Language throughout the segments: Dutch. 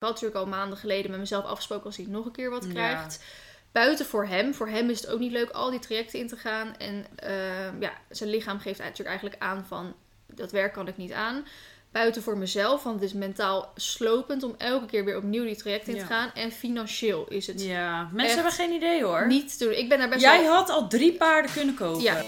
had natuurlijk al maanden geleden met mezelf afgesproken als hij nog een keer wat Ja. krijgt. Buiten voor hem. Voor hem is het ook niet leuk al die trajecten in te gaan. En ehm, ja, zijn lichaam geeft natuurlijk eigenlijk aan van dat werk kan ik niet aan. Buiten voor mezelf, want het is mentaal slopend om elke keer weer opnieuw die trajecten in te gaan. En financieel is het Ja, mensen hebben geen idee hoor. niet te doen. Ik ben daar best Jij had al drie paarden kunnen kopen. Ja.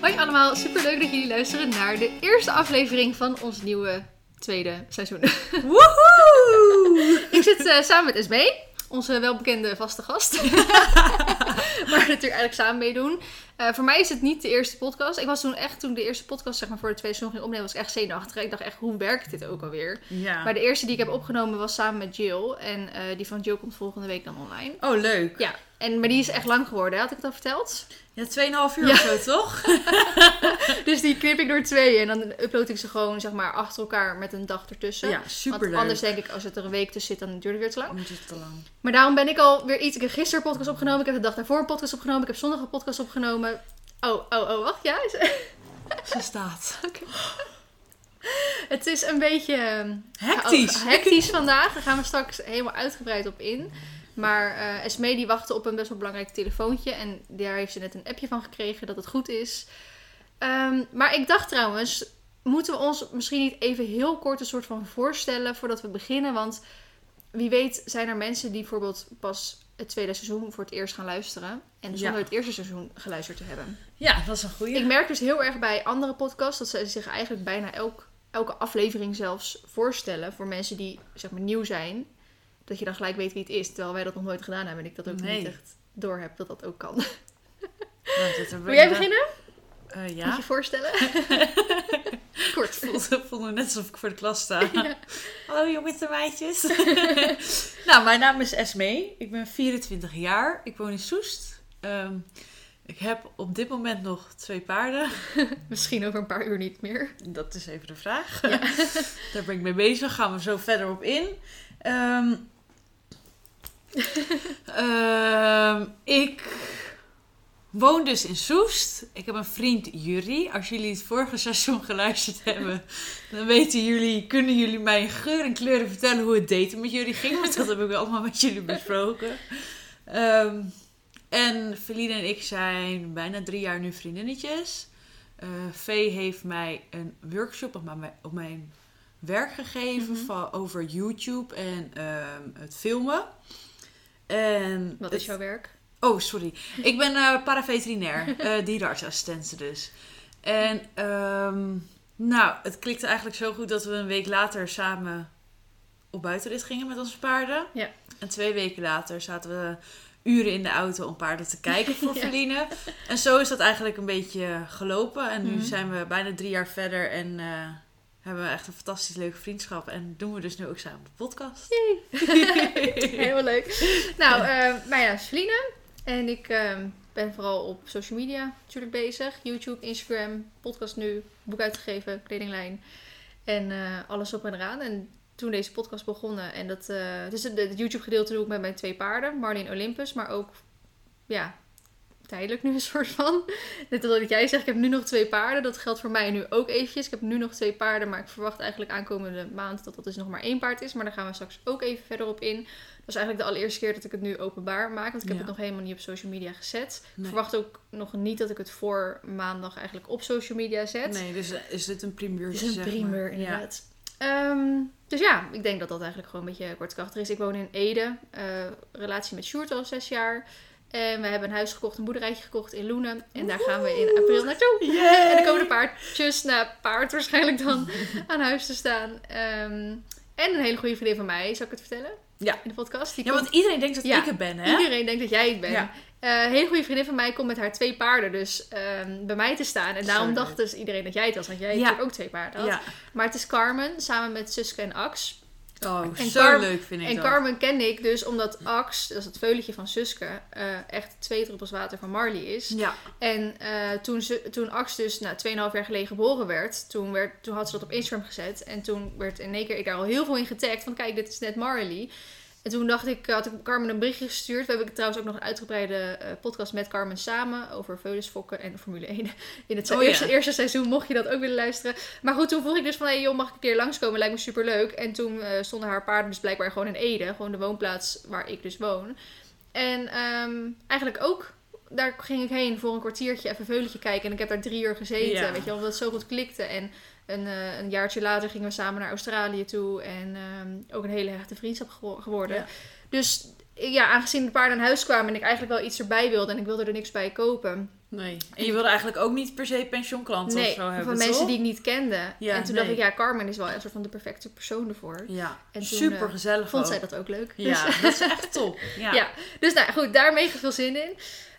Hoi allemaal, super leuk dat jullie luisteren naar de eerste aflevering van ons nieuwe tweede seizoen. Woehoe! Ik zit eh, samen met Esmee, onze welbekende vaste gast. Waar we natuurlijk eigenlijk samen meedoen. Eh, voor mij is het niet de eerste podcast. Ik was toen echt, toen de eerste podcast zeg maar, voor de tweede seizoen ging opnemen, was ik echt zenuwachtig. Ik dacht echt, hoe werkt dit ook alweer? Ja. Maar de eerste die ik heb opgenomen was samen met Jill. En eh, die van Jill komt volgende week dan online. Oh, leuk. Ja, en, maar die is echt lang geworden. Had ik het al verteld? Ja, 2,5 uur Ja. of zo, toch? Dus die knip ik door tweeën. En dan upload ik ze gewoon zeg maar achter elkaar met een dag ertussen. Ja, super Want leuk. anders denk ik, als het er een week tussen zit, dan duurt het weer te lang. Is het te lang. Maar daarom ben ik al weer iets. Ik heb gisteren een podcast opgenomen. Ik heb de dag daarvoor een podcast opgenomen. Ik heb zondag een podcast opgenomen. Oh, oh, oh, wacht. Ja, Ze staat. het is een beetje ehm, Hectisch. hectisch vandaag. Daar gaan we straks helemaal uitgebreid op in. Maar eh Esmee die wachtte op een best wel belangrijk telefoontje. En daar heeft ze net een appje van gekregen dat het goed is. Ehm, maar ik dacht trouwens, moeten we ons misschien niet even heel kort een soort van voorstellen voordat we beginnen? Want wie weet zijn er mensen die bijvoorbeeld pas het tweede seizoen voor het eerst gaan luisteren. En zonder Ja. het eerste seizoen geluisterd te hebben. Ja, dat is een goeie. Ik merk dus heel erg bij andere podcasts dat ze zich eigenlijk bijna elk, elke aflevering zelfs voorstellen voor mensen die zeg maar nieuw zijn. Dat je dan gelijk weet wie het is. Terwijl wij dat nog nooit gedaan hebben en ik dat ook Nee. niet echt door heb dat dat ook kan. Nou, Wil jij beginnen? Moet ja. je voorstellen? Kort. voelde, voelde net alsof ik voor de klas sta. Ja. Hallo jongens en meisjes. nou, mijn naam is Esmee. Ik ben 24 jaar. Ik woon in Soest. Ehm, ik heb op dit moment nog twee paarden. Misschien over een paar uur niet meer. Dat is even de vraag. Ja. Daar ben ik mee bezig. Gaan we zo verder op in. Ehm, ehm, ik woon dus in Soest. Ik heb een vriend Jury. Als jullie het vorige seizoen geluisterd hebben, dan weten jullie, kunnen jullie mij in geur en kleuren vertellen hoe het daten met jullie ging. Want dat heb ik allemaal met jullie besproken. Ehm, en Feline en ik zijn bijna drie jaar nu vriendinnetjes. Eh Vee heeft mij een workshop op mijn, op mijn werk gegeven Mhm. van, over YouTube en ehm, het filmen. En Wat het- is jouw werk? Oh, sorry. Ik ben eh paraveterinair, dierenartsassistente dus. En ehm, nou, het klikte eigenlijk zo goed dat we een week later samen op buitenrit gingen met onze paarden. Ja. En twee weken later zaten we uren in de auto om paarden te kijken voor Ja. Feline. En zo is dat eigenlijk een beetje gelopen. En nu Mhm. zijn we bijna drie jaar verder en eh, hebben we echt een fantastisch leuke vriendschap. En doen we dus nu ook samen de podcast. Heel leuk. Nou, eh mijn naam is Feline. En ik eh, ben vooral op social media natuurlijk bezig. YouTube, Instagram, podcast nu, boek uitgegeven, kledinglijn. En eh, alles op en eraan. En toen deze podcast begonnen. En dat, dus het, YouTube gedeelte doe ik met mijn twee paarden. Marley en Olympus. Maar ook, ja, tijdelijk nu een soort van. Net als dat jij zegt, ik heb nu nog twee paarden. Dat geldt voor mij nu ook eventjes. Ik heb nu nog twee paarden. Maar ik verwacht eigenlijk aankomende maand dat dat dus nog maar één paard is. Maar daar gaan we straks ook even verder op in. Dat is eigenlijk de allereerste keer dat ik het nu openbaar maak. Want ik heb Ja. het nog helemaal niet op social media gezet. Ik verwacht ook nog niet dat ik het voor maandag eigenlijk op social media zet. Nee, dus eh, is dit een Het primeurtje? is een zeg maar. primeur, Ja. inderdaad. Ehm, dus ja, ik denk dat dat eigenlijk gewoon een beetje kortkrachtig is. Ik woon in Ede. eh, relatie met Sjoerd al zes jaar. En we hebben een huis gekocht, een boerderijtje gekocht in Loenen. En daar gaan we in april naartoe. Yay! En dan komen de paardjes, nou paard waarschijnlijk dan, aan huis te staan. Ehm, en een hele goede vriendin van mij, zal ik het vertellen? Ja. In de podcast. Die Ja, komt- want iedereen denkt dat Ja. ik het ben, hè? Iedereen denkt dat jij het bent. Ja. Eh, een hele goede vriendin van mij komt met haar twee paarden dus ehm, bij mij te staan. En daarom dacht dus iedereen dat jij het was. Want jij Ja. natuurlijk ook twee paarden had. Maar het is Carmen, samen met Suske en Ax. Oh, En zo Car- leuk vind ik En dat. Carmen kende ik dus omdat Ax, dat is het veulentje van Suske, eh, echt twee druppels water van Marley is. Ja, En eh, toen, ze, toen Ax dus nou, 2,5 jaar geleden geboren werd, toen, werd, toen had ze dat op Instagram gezet. En toen werd in één keer ik daar al heel veel in getagd van kijk, dit is net Marley. En toen dacht ik, had ik Carmen een berichtje gestuurd. We hebben trouwens ook nog een uitgebreide eh, podcast met Carmen samen over Veulisfokken en Formule 1 in het Oh, ja. eerste, eerste seizoen, mocht je dat ook willen luisteren. Maar goed, toen vroeg ik dus van, hey joh, mag ik een keer langskomen? Lijkt me super leuk. En toen eh, stonden haar paarden dus blijkbaar gewoon in Ede, gewoon de woonplaats waar ik dus woon. En ehm, eigenlijk ook, daar ging ik heen voor een kwartiertje even Veulentje kijken. En ik heb daar drie uur gezeten, Ja. weet je wel, omdat het zo goed klikte. En een, eh, een jaartje later gingen we samen naar Australië toe. En ehm, ook een hele hechte vriendschap gewo- geworden. Ja. Dus ja, aangezien de paarden aan huis kwamen en ik eigenlijk wel iets erbij wilde en ik wilde er niks bij kopen. Nee. En je wilde eigenlijk ook niet per se pensioenklanten nee, of zo hebben, van mensen toch? die ik niet kende. Ja, en toen nee. dacht ik, ja, Carmen is wel een soort van de perfecte persoon ervoor. Ja, En toen, super eh, gezellig Vond ook. zij dat ook leuk. Ja, Dus, dat is echt top. Ja. ja. dus nou goed, daar mega veel zin in.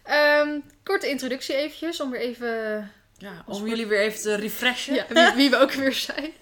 Ehm, korte introductie eventjes, om weer even Ja, om jullie weer even te refreshen. Ja, wie, wie we ook weer zijn.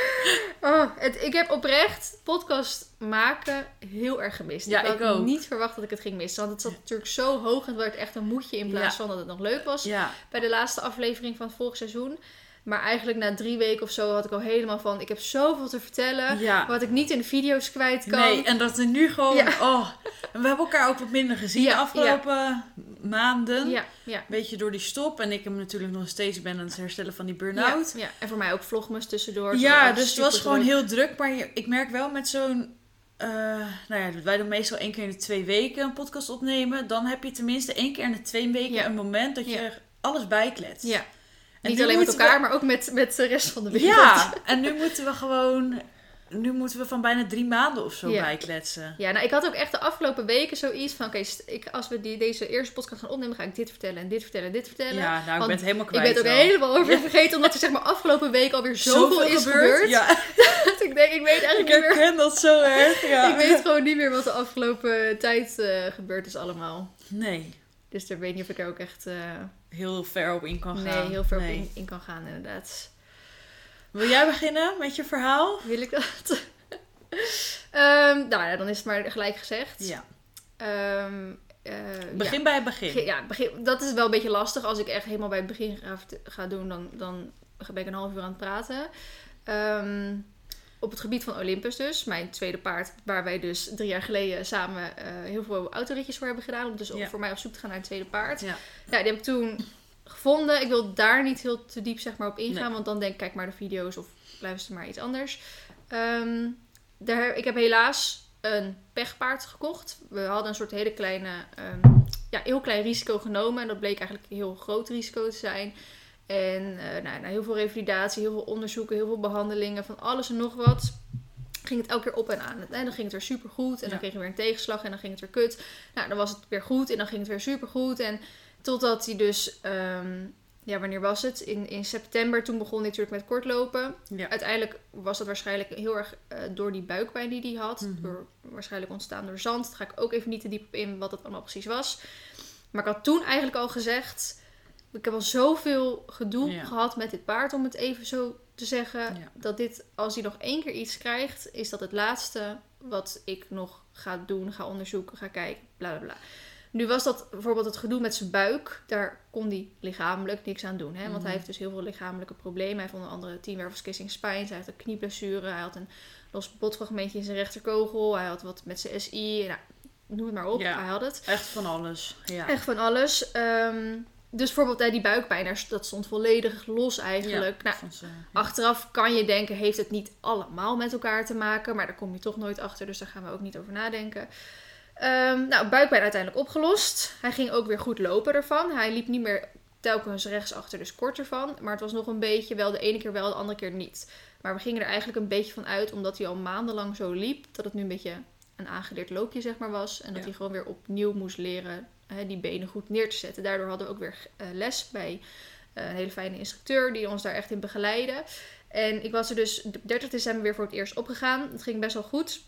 oh, het, ik heb oprecht podcast maken heel erg gemist. Ja, ik had ik ook. niet verwacht dat ik het ging missen. Want het zat natuurlijk zo hoog en het werd echt een moedje in plaats Ja. van dat het nog leuk was. Ja, Bij de laatste aflevering van het vorig seizoen. Maar eigenlijk na drie weken of zo had ik al helemaal van... Ik heb zoveel te vertellen. ja. Wat ik niet in de video's kwijt kan. Nee, en dat er nu gewoon... Ja. Oh, en we hebben elkaar ook wat minder gezien de afgelopen maanden. Ja, beetje door die stop. En ik hem natuurlijk nog steeds ben aan het herstellen van die burn-out. Ja. En voor mij ook vlogmas tussendoor. Ja, dus het was gewoon heel druk. Maar ik merk wel met zo'n... eh, nou ja, wij doen meestal één keer in de twee weken een podcast opnemen. Dan heb je tenminste één keer in de twee weken Ja. een moment dat je Ja. er alles bijkletst. Ja. En Niet alleen met elkaar, maar ook met, met de rest van de we- wereld. Ja, en nu moeten we gewoon... Nu moeten we van bijna drie maanden of zo bijkletsen. Ja, nou, ik had ook echt de afgelopen weken zoiets van... Oké, ik als we die, deze eerste podcast gaan opnemen... ga ik dit vertellen en dit vertellen en dit vertellen. Ja, nou, ik ben het helemaal ik kwijt. ben het ook helemaal over vergeten... omdat er zeg maar afgelopen week alweer zoveel, is gebeurd. Ja, Dat ik denk, ik weet ik eigenlijk niet meer... herken dat zo erg. Ja. Ik weet gewoon niet meer wat de afgelopen tijd eh, gebeurd is allemaal. Nee, Dus daar weet ik niet of ik er ook echt... eh, heel ver op in kan gaan. nee, heel ver op in, in kan gaan inderdaad. Wil jij beginnen met je verhaal? Wil ik dat? Ehm, nou ja, dan is het maar gelijk gezegd. Ja. Ehm, eh, Begin ja. bij het begin. Ja, begin, dat is wel een beetje lastig. Als ik echt helemaal bij het begin ga doen, dan, dan ben ik een half uur aan het praten. Ehm, op het gebied van Olympus dus, mijn tweede paard, waar wij dus drie jaar geleden samen eh, heel veel autoritjes voor hebben gedaan. Om dus Ja. voor mij op zoek te gaan naar een tweede paard. Ja. Ja, die heb ik toen gevonden. Ik wil daar niet heel te diep zeg maar, op ingaan, Nee. want dan denk ik, kijk maar de video's of luister maar iets anders. Ehm, daar, ik heb helaas een pechpaard gekocht. We hadden een soort hele kleine, ehm, ja, heel klein risico genomen. En dat bleek eigenlijk een heel groot risico te zijn. En eh nou, na heel veel revalidatie, heel veel onderzoeken, heel veel behandelingen, van alles en nog wat. Ging het elke keer op en aan. En dan ging het weer super goed. En dan Ja. kregen we weer een tegenslag. En dan ging het weer kut. Nou, dan was het weer goed. En dan ging het weer super goed. En totdat hij dus, ehm, ja, wanneer was het? In, in september. Toen begon hij natuurlijk met kortlopen. Ja. Uiteindelijk was dat waarschijnlijk heel erg eh, door die buikpijn die hij had. Mhm. Door, waarschijnlijk ontstaan door zand. Daar ga ik ook even niet te diep op in wat het allemaal precies was. Maar ik had toen eigenlijk al gezegd... Ik heb al zoveel gedoe Ja. gehad met dit paard, om het even zo te zeggen. Ja. Dat dit, als hij nog één keer iets krijgt, is dat het laatste wat ik nog ga doen, ga onderzoeken, ga kijken, bla bla bla. Nu was dat bijvoorbeeld het gedoe met zijn buik. Daar kon hij lichamelijk niks aan doen. Hè? Want Mhm. hij heeft dus heel veel lichamelijke problemen. Hij heeft onder andere teamwervelskissing spijn. Hij had een knieblessure. Hij had een los botfragmentje in zijn rechterkogel. Hij had wat met zijn SI. Nou, noem het maar op. Ja. Hij had het. Echt van alles. Ja. Echt van alles. Ehm, dus bijvoorbeeld hè, die buikpijn, dat stond volledig los eigenlijk. Nou, Van Achteraf kan je denken, heeft het niet allemaal met elkaar te maken. Maar daar kom je toch nooit achter, dus daar gaan we ook niet over nadenken. Ehm, nou, buikpijn uiteindelijk opgelost. Hij ging ook weer goed lopen ervan. Hij liep niet meer telkens rechtsachter, dus kort ervan. Maar het was nog een beetje wel de ene keer wel, de andere keer niet. Maar we gingen er eigenlijk een beetje van uit, omdat hij al maandenlang zo liep, dat het nu een beetje een aangeleerd loopje zeg maar was. En dat Ja. hij gewoon weer opnieuw moest leren die benen goed neer te zetten. Daardoor hadden we ook weer eh, les bij eh, een hele fijne instructeur die ons daar echt in begeleidde. En ik was er dus op 30 december weer voor het eerst opgegaan. Het ging best wel goed.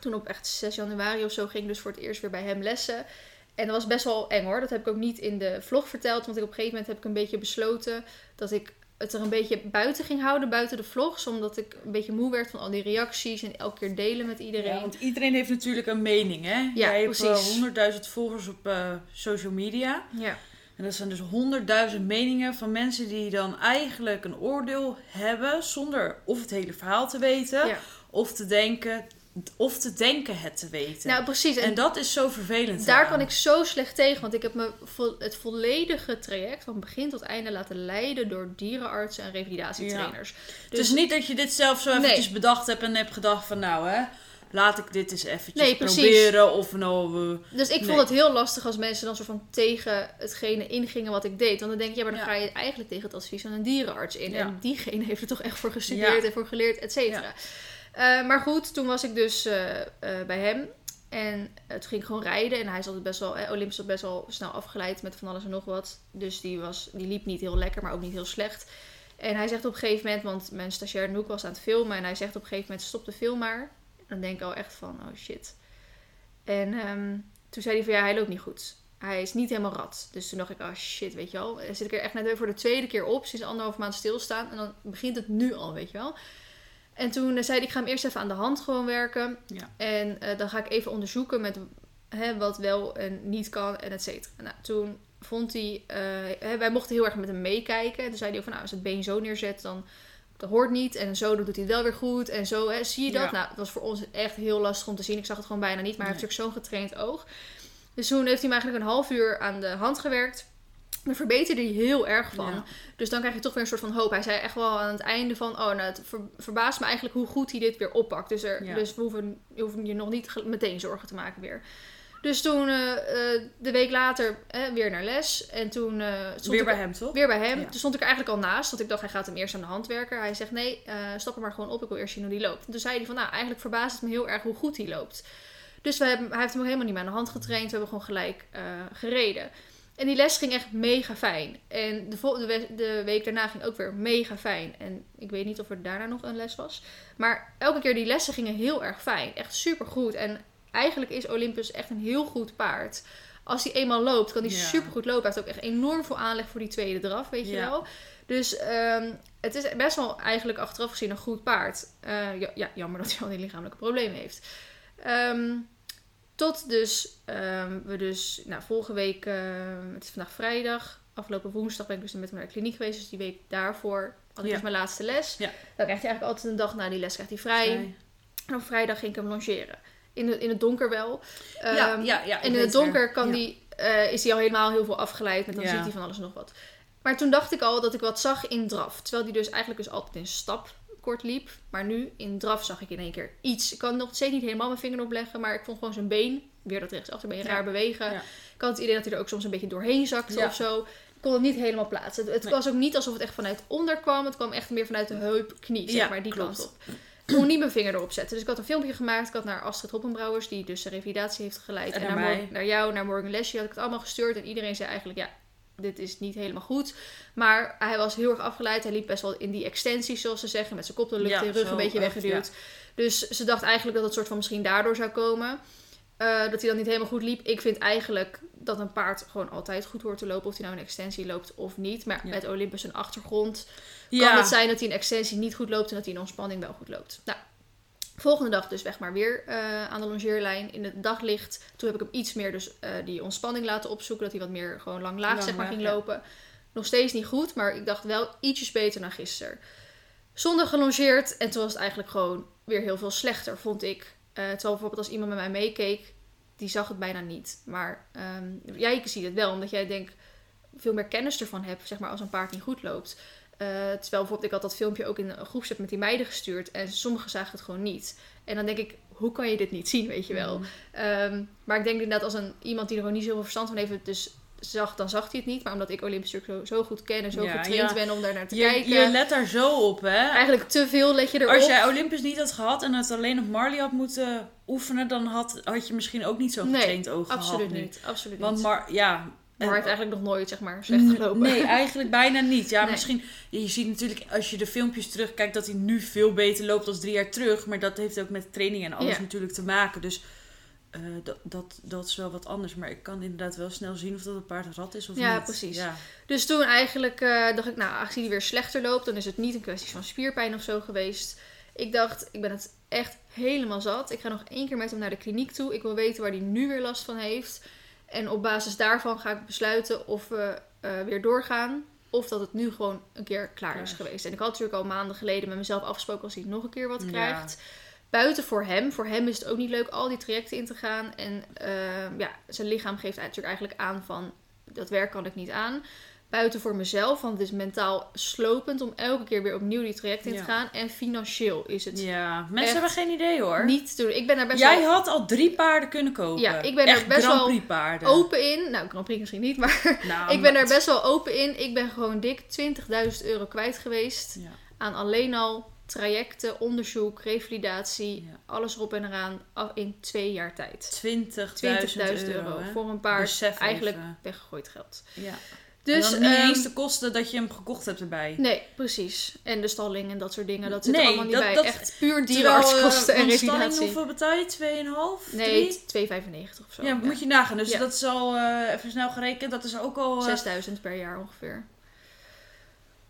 Toen op echt 6 januari of zo ging ik dus voor het eerst weer bij hem lessen. En dat was best wel eng hoor. Dat heb ik ook niet in de vlog verteld. Want ik op een gegeven moment heb ik een beetje besloten dat ik het er een beetje buiten ging houden, buiten de vlogs. Omdat ik een beetje moe werd van al die reacties en elke keer delen met iedereen. Ja, want iedereen heeft natuurlijk een mening, hè? Ja, Jij hebt wel precies. 100.000 volgers op eh, social media. Ja, En dat zijn dus 100.000 meningen van mensen die dan eigenlijk een oordeel hebben zonder of het hele verhaal te weten ja, of te denken, of te denken het te weten. Nou, precies. en, dat is zo vervelend. Daar kan ik zo slecht tegen, want ik heb me vo- het volledige traject van begin tot einde laten leiden door dierenartsen en revalidatietrainers. Het is niet dat je dit zelf zo Nee. eventjes bedacht hebt en hebt gedacht van nou hè, laat ik dit eens eventjes Nee, proberen. Of nou, eh, Dus ik Nee. vond het heel lastig als mensen dan soort van tegen hetgene ingingen wat ik deed. Want dan denk je, ja, maar dan Ja. ga je eigenlijk tegen het advies van een dierenarts in. Ja. En diegene heeft er toch echt voor gestudeerd Ja. en voor geleerd, et cetera. Eh, maar goed, toen was ik dus eh, eh, bij hem. En toen ging gewoon rijden. En hij altijd best wel, eh, Olympus was best wel snel afgeleid met van alles en nog wat. Dus die, was, die liep niet heel lekker, maar ook niet heel slecht. En hij zegt op een gegeven moment, want mijn stagiair Noek was aan het filmen. En hij zegt op een gegeven moment, stop de film maar. Dan denk ik al echt van, oh shit. En ehm, toen zei hij van, ja, hij loopt niet goed. Hij is niet helemaal rad. Dus toen dacht ik, oh shit, weet je wel. Dan zit ik er echt net weer voor de tweede keer op. Sinds anderhalf maand stilstaan. En dan begint het nu al, weet je wel. En toen eh, zei hij, ik ga hem eerst even aan de hand gewoon werken. Ja. En eh, dan ga ik even onderzoeken met hè, wat wel en niet kan en et cetera. Nou, toen vond hij, eh, wij mochten heel erg met hem meekijken. Toen zei hij ook van, nou, als het been zo neerzet, dan dat hoort niet. En zo doet hij het wel weer goed. En zo, hè, zie je dat? Ja. Nou, het was voor ons echt heel lastig om te zien. Ik zag het gewoon bijna niet, maar hij heeft natuurlijk zo'n getraind oog. Dus toen heeft hij me eigenlijk een half uur aan de hand gewerkt. Daar verbeterde hij heel erg van. Ja. Dus dan krijg je toch weer een soort van hoop. Hij zei echt wel aan het einde van... Oh, nou, het ver- verbaast me eigenlijk hoe goed hij dit weer oppakt. Dus, er, Ja. dus we hoeven, je nog niet meteen zorgen te maken weer. Dus toen, eh, eh, de week later, eh, weer naar les. En toen stond weer ik bij hem toch? Weer bij hem. Ja. Toen stond ik er eigenlijk al naast. Want ik dacht, hij gaat hem eerst aan de hand werken. Hij zegt, nee, stap er maar gewoon op. Ik wil eerst zien hoe die loopt. En toen zei hij van, nou, eigenlijk verbaast het me heel erg hoe goed hij loopt. Dus we hebben, hij heeft hem ook helemaal niet meer aan de hand getraind. We hebben gewoon gelijk gereden. En die les ging echt mega fijn. En de, de, we- de week daarna ging ook weer mega fijn. En ik weet niet of er daarna nog een les was. Maar elke keer die lessen gingen heel erg fijn. Echt super goed. En eigenlijk is Olympus echt een heel goed paard. Als hij eenmaal loopt, kan hij Ja. super goed lopen. Hij heeft ook echt enorm veel aanleg voor die tweede draf, weet je wel. Dus ehm, het is best wel eigenlijk achteraf gezien een goed paard. Eh, ja, ja, jammer dat hij al die lichamelijke problemen heeft. Ehm, tot dus ehm, we dus, nou vorige week, ehm, het is vandaag vrijdag. Afgelopen woensdag ben ik dus met hem naar de kliniek geweest. Dus die week daarvoor had ik Ja. dus mijn laatste les. Ja. Dan krijgt hij eigenlijk altijd een dag na die les krijgt hij vrij. Vrij. En op vrijdag ging ik hem longeren. In, de, in het donker wel. ja, Ehm, ja, en in het donker kan die, eh, is hij al helemaal heel veel afgeleid. Met dan ziet hij van alles en nog wat. Maar toen dacht ik al dat ik wat zag in draf. Terwijl die dus eigenlijk dus altijd in stap kort liep. Maar nu in draf zag ik in één keer iets. Ik kan nog steeds niet helemaal mijn vinger opleggen. Maar ik vond gewoon zijn been, weer dat rechtsachterbeen, Ja. raar bewegen. Ja. Ik had het idee dat hij er ook soms een beetje doorheen zakte Ja. of zo. Ik kon het niet helemaal plaatsen. Het, het Nee. was ook niet alsof het echt vanuit onder kwam. Het kwam echt meer vanuit de heup, knie, zeg maar, die klopt. kant op. Ik kon niet mijn vinger erop zetten. Dus ik had een filmpje gemaakt. Ik had naar Astrid Hoppenbrouwers, die dus de revalidatie heeft geleid. En En, naar naar, jou, naar Morgan Leslie had ik het allemaal gestuurd. En iedereen zei eigenlijk, ja, dit is niet helemaal goed. Maar hij was heel erg afgeleid. Hij liep best wel in die extensies, zoals ze zeggen. Met zijn kop de lucht Ja, in, rug zo een beetje echt, weggeduwd. Dus ze dacht eigenlijk dat het soort van misschien daardoor zou komen. Eh, dat hij dan niet helemaal goed liep. Ik vind eigenlijk dat een paard gewoon altijd goed hoort te lopen. Of hij nou een extensie loopt of niet. Maar Ja. met Olympus een achtergrond kan het zijn dat hij een extensie niet goed loopt. En dat hij in ontspanning wel goed loopt. Nou, volgende dag dus weg maar weer eh, aan de longeerlijn. In het daglicht. Toen heb ik hem iets meer dus eh, die ontspanning laten opzoeken. Dat hij wat meer gewoon lang laag zeg maar ging ja. lopen. Nog steeds niet goed. Maar ik dacht wel ietsjes beter dan gisteren. Zondag gelongeerd. En toen was het eigenlijk gewoon weer heel veel slechter, vond ik. Eh, terwijl bijvoorbeeld als iemand met mij meekeek, die zag het bijna niet. Maar ehm, jij ziet het wel, omdat jij denk veel meer kennis ervan hebt, zeg maar, als een paard niet goed loopt. Eh, terwijl bijvoorbeeld, ik had dat filmpje ook in een groepset met die meiden gestuurd. En sommigen zagen het gewoon niet. En dan denk ik, hoe kan je dit niet zien, weet je wel? Mm. Ehm, maar ik denk inderdaad, als een, iemand die er gewoon niet zoveel verstand van heeft, het dus zag, dan zag hij het niet. Maar omdat ik Olympus natuurlijk zo, zo goed ken en zo Ja, getraind ja. ben om daar naar te Je, kijken. je let daar zo op, hè? Eigenlijk te veel let je erop. Als jij Olympus niet had gehad en het alleen op Marley had moeten oefenen, dan had, had je misschien ook niet zo'n Nee, getraind oog Absoluut gehad. nu. niet. Absoluut Want niet. Mar ja. Maar en- heeft eigenlijk nog nooit, zeg maar, slecht gelopen. Nee, eigenlijk bijna niet. Ja, Nee. misschien. Je ziet natuurlijk als je de filmpjes terugkijkt dat hij nu veel beter loopt dan drie jaar terug. Maar dat heeft ook met training en alles Ja. natuurlijk te maken. Dus eh, dat, dat, dat is wel wat anders. Maar ik kan inderdaad wel snel zien of dat een paard rat is of Ja, niet. precies. Ja, Dus toen eigenlijk eh, dacht ik, nou, aangezien hij weer slechter loopt, dan is het niet een kwestie van spierpijn of zo geweest. Ik dacht, ik ben het echt helemaal zat. Ik ga nog één keer met hem naar de kliniek toe. Ik wil weten waar hij nu weer last van heeft. En op basis daarvan ga ik besluiten of we eh, weer doorgaan. Of dat het nu gewoon een keer klaar is geweest. En ik had natuurlijk al maanden geleden met mezelf afgesproken als hij nog een keer wat Ja. krijgt. buiten voor hem. Voor hem is het ook niet leuk al die trajecten in te gaan. En uh, ja, zijn lichaam geeft natuurlijk eigenlijk aan van dat werk kan ik niet aan buiten voor mezelf. Want het is mentaal slopend om elke keer weer opnieuw die traject in te gaan. En financieel is het. Ja, mensen hebben geen idee hoor. Niet te doen. Ik ben daar best Jij had al drie paarden kunnen kopen. Ja, ik ben er best wel open in. Nou, Grand Prix misschien niet, maar nou, ik ben er best wel open in. Ik ben gewoon dik 20.000 euro kwijt geweest aan alleen al trajecten, onderzoek, revalidatie, alles erop en eraan in twee jaar tijd. 20.000 20 euro, voor een paar eigenlijk weggegooid geld. Ja. Dus, en dan niet um, eens de kosten dat je hem gekocht hebt erbij. Nee, precies. En de stalling en dat soort dingen. Dat zit nee, allemaal niet dat, bij. Dat, Echt puur dierenartskosten en revalidatie. hoeveel betaal je? 2,5? Nee, 2,95 of zo. Ja, moet je nagaan. Dus dat is al, uh, even snel gerekend, dat is ook al... Uh, eh, 6000 per jaar ongeveer.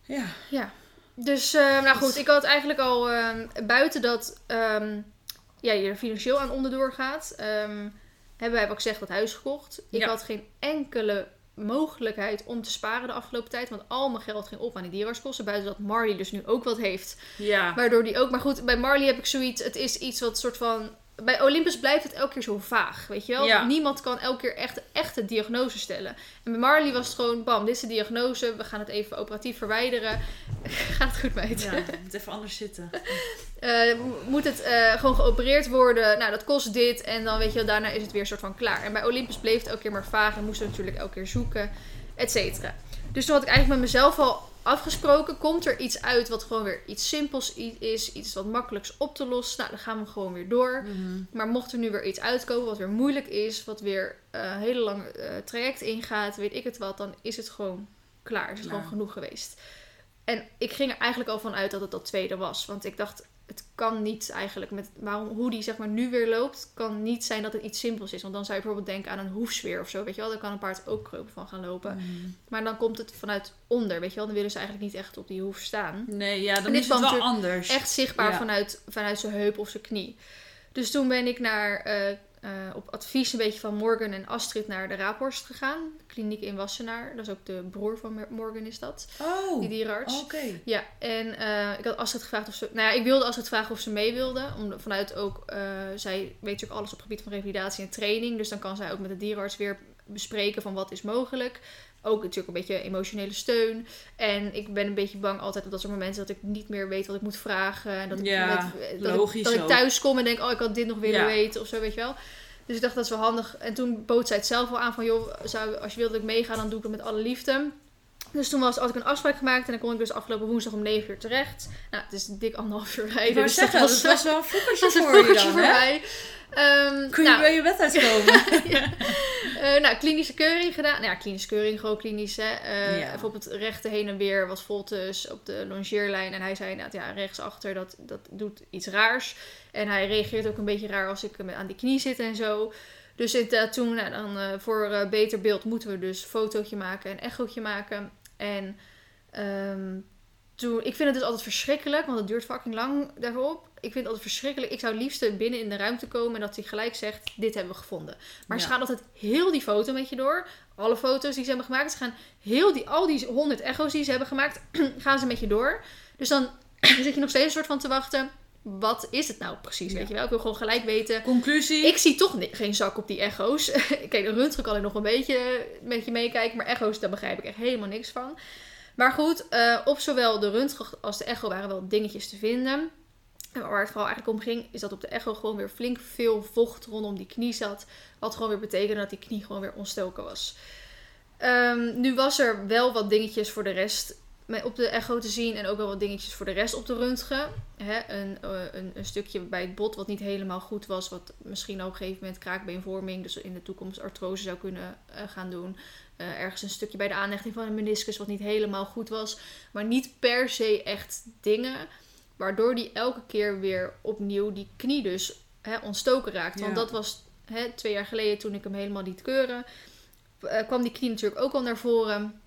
Ja. Ja. Dus, nou goed, ik had eigenlijk al ehm, buiten dat um, ja, je er financieel aan onderdoor gaat... Um, hebben wij ook gezegd dat huis gekocht. Ik had geen enkele mogelijkheid om te sparen de afgelopen tijd. Want al mijn geld ging op aan die dierenartskosten. Buiten dat Marley dus nu ook wat heeft. Ja. Waardoor die ook... Maar goed, bij Marley heb ik zoiets... Het is iets wat soort van bij Olympus blijft het elke keer zo vaag, weet je wel? Niemand kan elke keer echt echte diagnose stellen. En bij Marley was het gewoon, bam, dit is de diagnose. We gaan het even operatief verwijderen. Gaat het goed, meid? Ja, het moet even anders zitten. uh, moet het uh, gewoon geopereerd worden? Nou, dat kost dit. En dan weet je wel, daarna is het weer een soort van klaar. En bij Olympus bleef het elke keer maar vaag. En moesten we natuurlijk elke keer zoeken, et cetera. Dus toen had ik eigenlijk met mezelf al afgesproken. Komt er iets uit wat gewoon weer iets simpels is, iets wat makkelijks op te lossen, nou, dan gaan we gewoon weer door. Mhm. Maar mocht er nu weer iets uitkomen wat weer moeilijk is, wat weer een uh, hele lange uh, traject ingaat, weet ik het wat, dan is het gewoon klaar. Is het gewoon genoeg geweest. En ik ging er eigenlijk al van uit dat het dat tweede was. Want ik dacht, het kan niet eigenlijk met waarom, hoe die zeg maar nu weer loopt, kan niet zijn dat het iets simpels is. Want dan zou je bijvoorbeeld denken aan een hoefsfeer of zo, weet je wel. Daar kan een paard ook kropen van gaan lopen. Mm. Maar dan komt het vanuit onder, weet je wel. Dan willen ze eigenlijk niet echt op die hoef staan. Nee, ja, dan is het wel anders. Echt zichtbaar vanuit, vanuit zijn heup of zijn knie. Dus toen ben ik naar uh, uh, op advies een beetje van Morgan en Astrid naar de Raaphorst gegaan. Kliniek in Wassenaar. Dat is ook de broer van Morgan is dat. Oh, die dierenarts. Oké. Ja, en uh, ik had Astrid gevraagd of ze... Nou ja, ik wilde Astrid vragen of ze mee wilde. Om, vanuit ook... Uh, zij weet natuurlijk alles op het gebied van revalidatie en training. Dus dan kan zij ook met de dierenarts weer bespreken van wat is mogelijk. Ook natuurlijk een beetje emotionele steun. En ik ben een beetje bang altijd op dat soort momenten dat ik niet meer weet wat ik moet vragen. En dat, ja, ik, dat, ik, dat ik thuis kom en denk, oh ik had dit nog willen weten of zo, weet je wel. Dus ik dacht dat is wel handig. En toen bood zij het zelf wel aan van, joh, zou, als je wilt dat ik meega, dan doe ik het met alle liefde. Dus toen was, had ik een afspraak gemaakt en dan kon ik dus afgelopen woensdag om 9 uur terecht. Nou, het is dik anderhalf uur rijden. Ik dus zeggen, dat was, wel een vroegertje voor je dan, voor mij. Um, Kun je nou, bij je bed uitkomen? ja. uh, nou, klinische keuring gedaan. Nou ja, klinische keuring, gewoon klinisch. Hè. Uh, ja. Bijvoorbeeld rechte heen en weer was Voltus op de longeerlijn. En hij zei, nou ja, rechtsachter, dat, dat doet iets raars. En hij reageert ook een beetje raar als ik aan die knie zit en zo. Dus inderdaad, toen, nou, dan, uh, voor beter beeld moeten we dus fotootje maken en echootje maken. En um, toen, ik vind het dus altijd verschrikkelijk, want het duurt fucking lang daarop. Ik vind het altijd verschrikkelijk. Ik zou het liefst binnen in de ruimte komen en dat hij gelijk zegt: Dit hebben we gevonden. Maar ze gaan altijd heel die foto met je door. Alle foto's die ze hebben gemaakt. Ze gaan heel die, al die honderd echo's die ze hebben gemaakt, gaan ze met je door. Dus dan zit je nog steeds een soort van te wachten wat is het nou precies? Weet je wel? Ik wil gewoon gelijk weten. Conclusie? Ik zie toch geen zak op die echo's. Kijk, de röntgen kan ik nog een beetje met je meekijken. Maar echo's, daar begrijp ik echt helemaal niks van. Maar goed, uh, op zowel de röntgen als de echo waren wel dingetjes te vinden. En waar het vooral eigenlijk om ging, is dat op de echo gewoon weer flink veel vocht rondom die knie zat. Wat gewoon weer betekende dat die knie gewoon weer ontstoken was. Um, nu was er wel wat dingetjes voor de rest op de echo te zien. En ook wel wat dingetjes voor de rest op de röntgen. Hè, een, eh, een, een, stukje bij het bot wat niet helemaal goed was. Wat misschien op een gegeven moment kraakbeenvorming. Dus in de toekomst artrose zou kunnen uh, gaan doen. Uh, ergens een stukje bij de aanhechting van een meniscus wat niet helemaal goed was. Maar niet per se echt dingen. Waardoor die elke keer weer opnieuw die knie dus hè, ontstoken raakt. Want dat was hè, twee jaar geleden toen ik hem helemaal liet keuren. kwam die knie natuurlijk ook al naar voren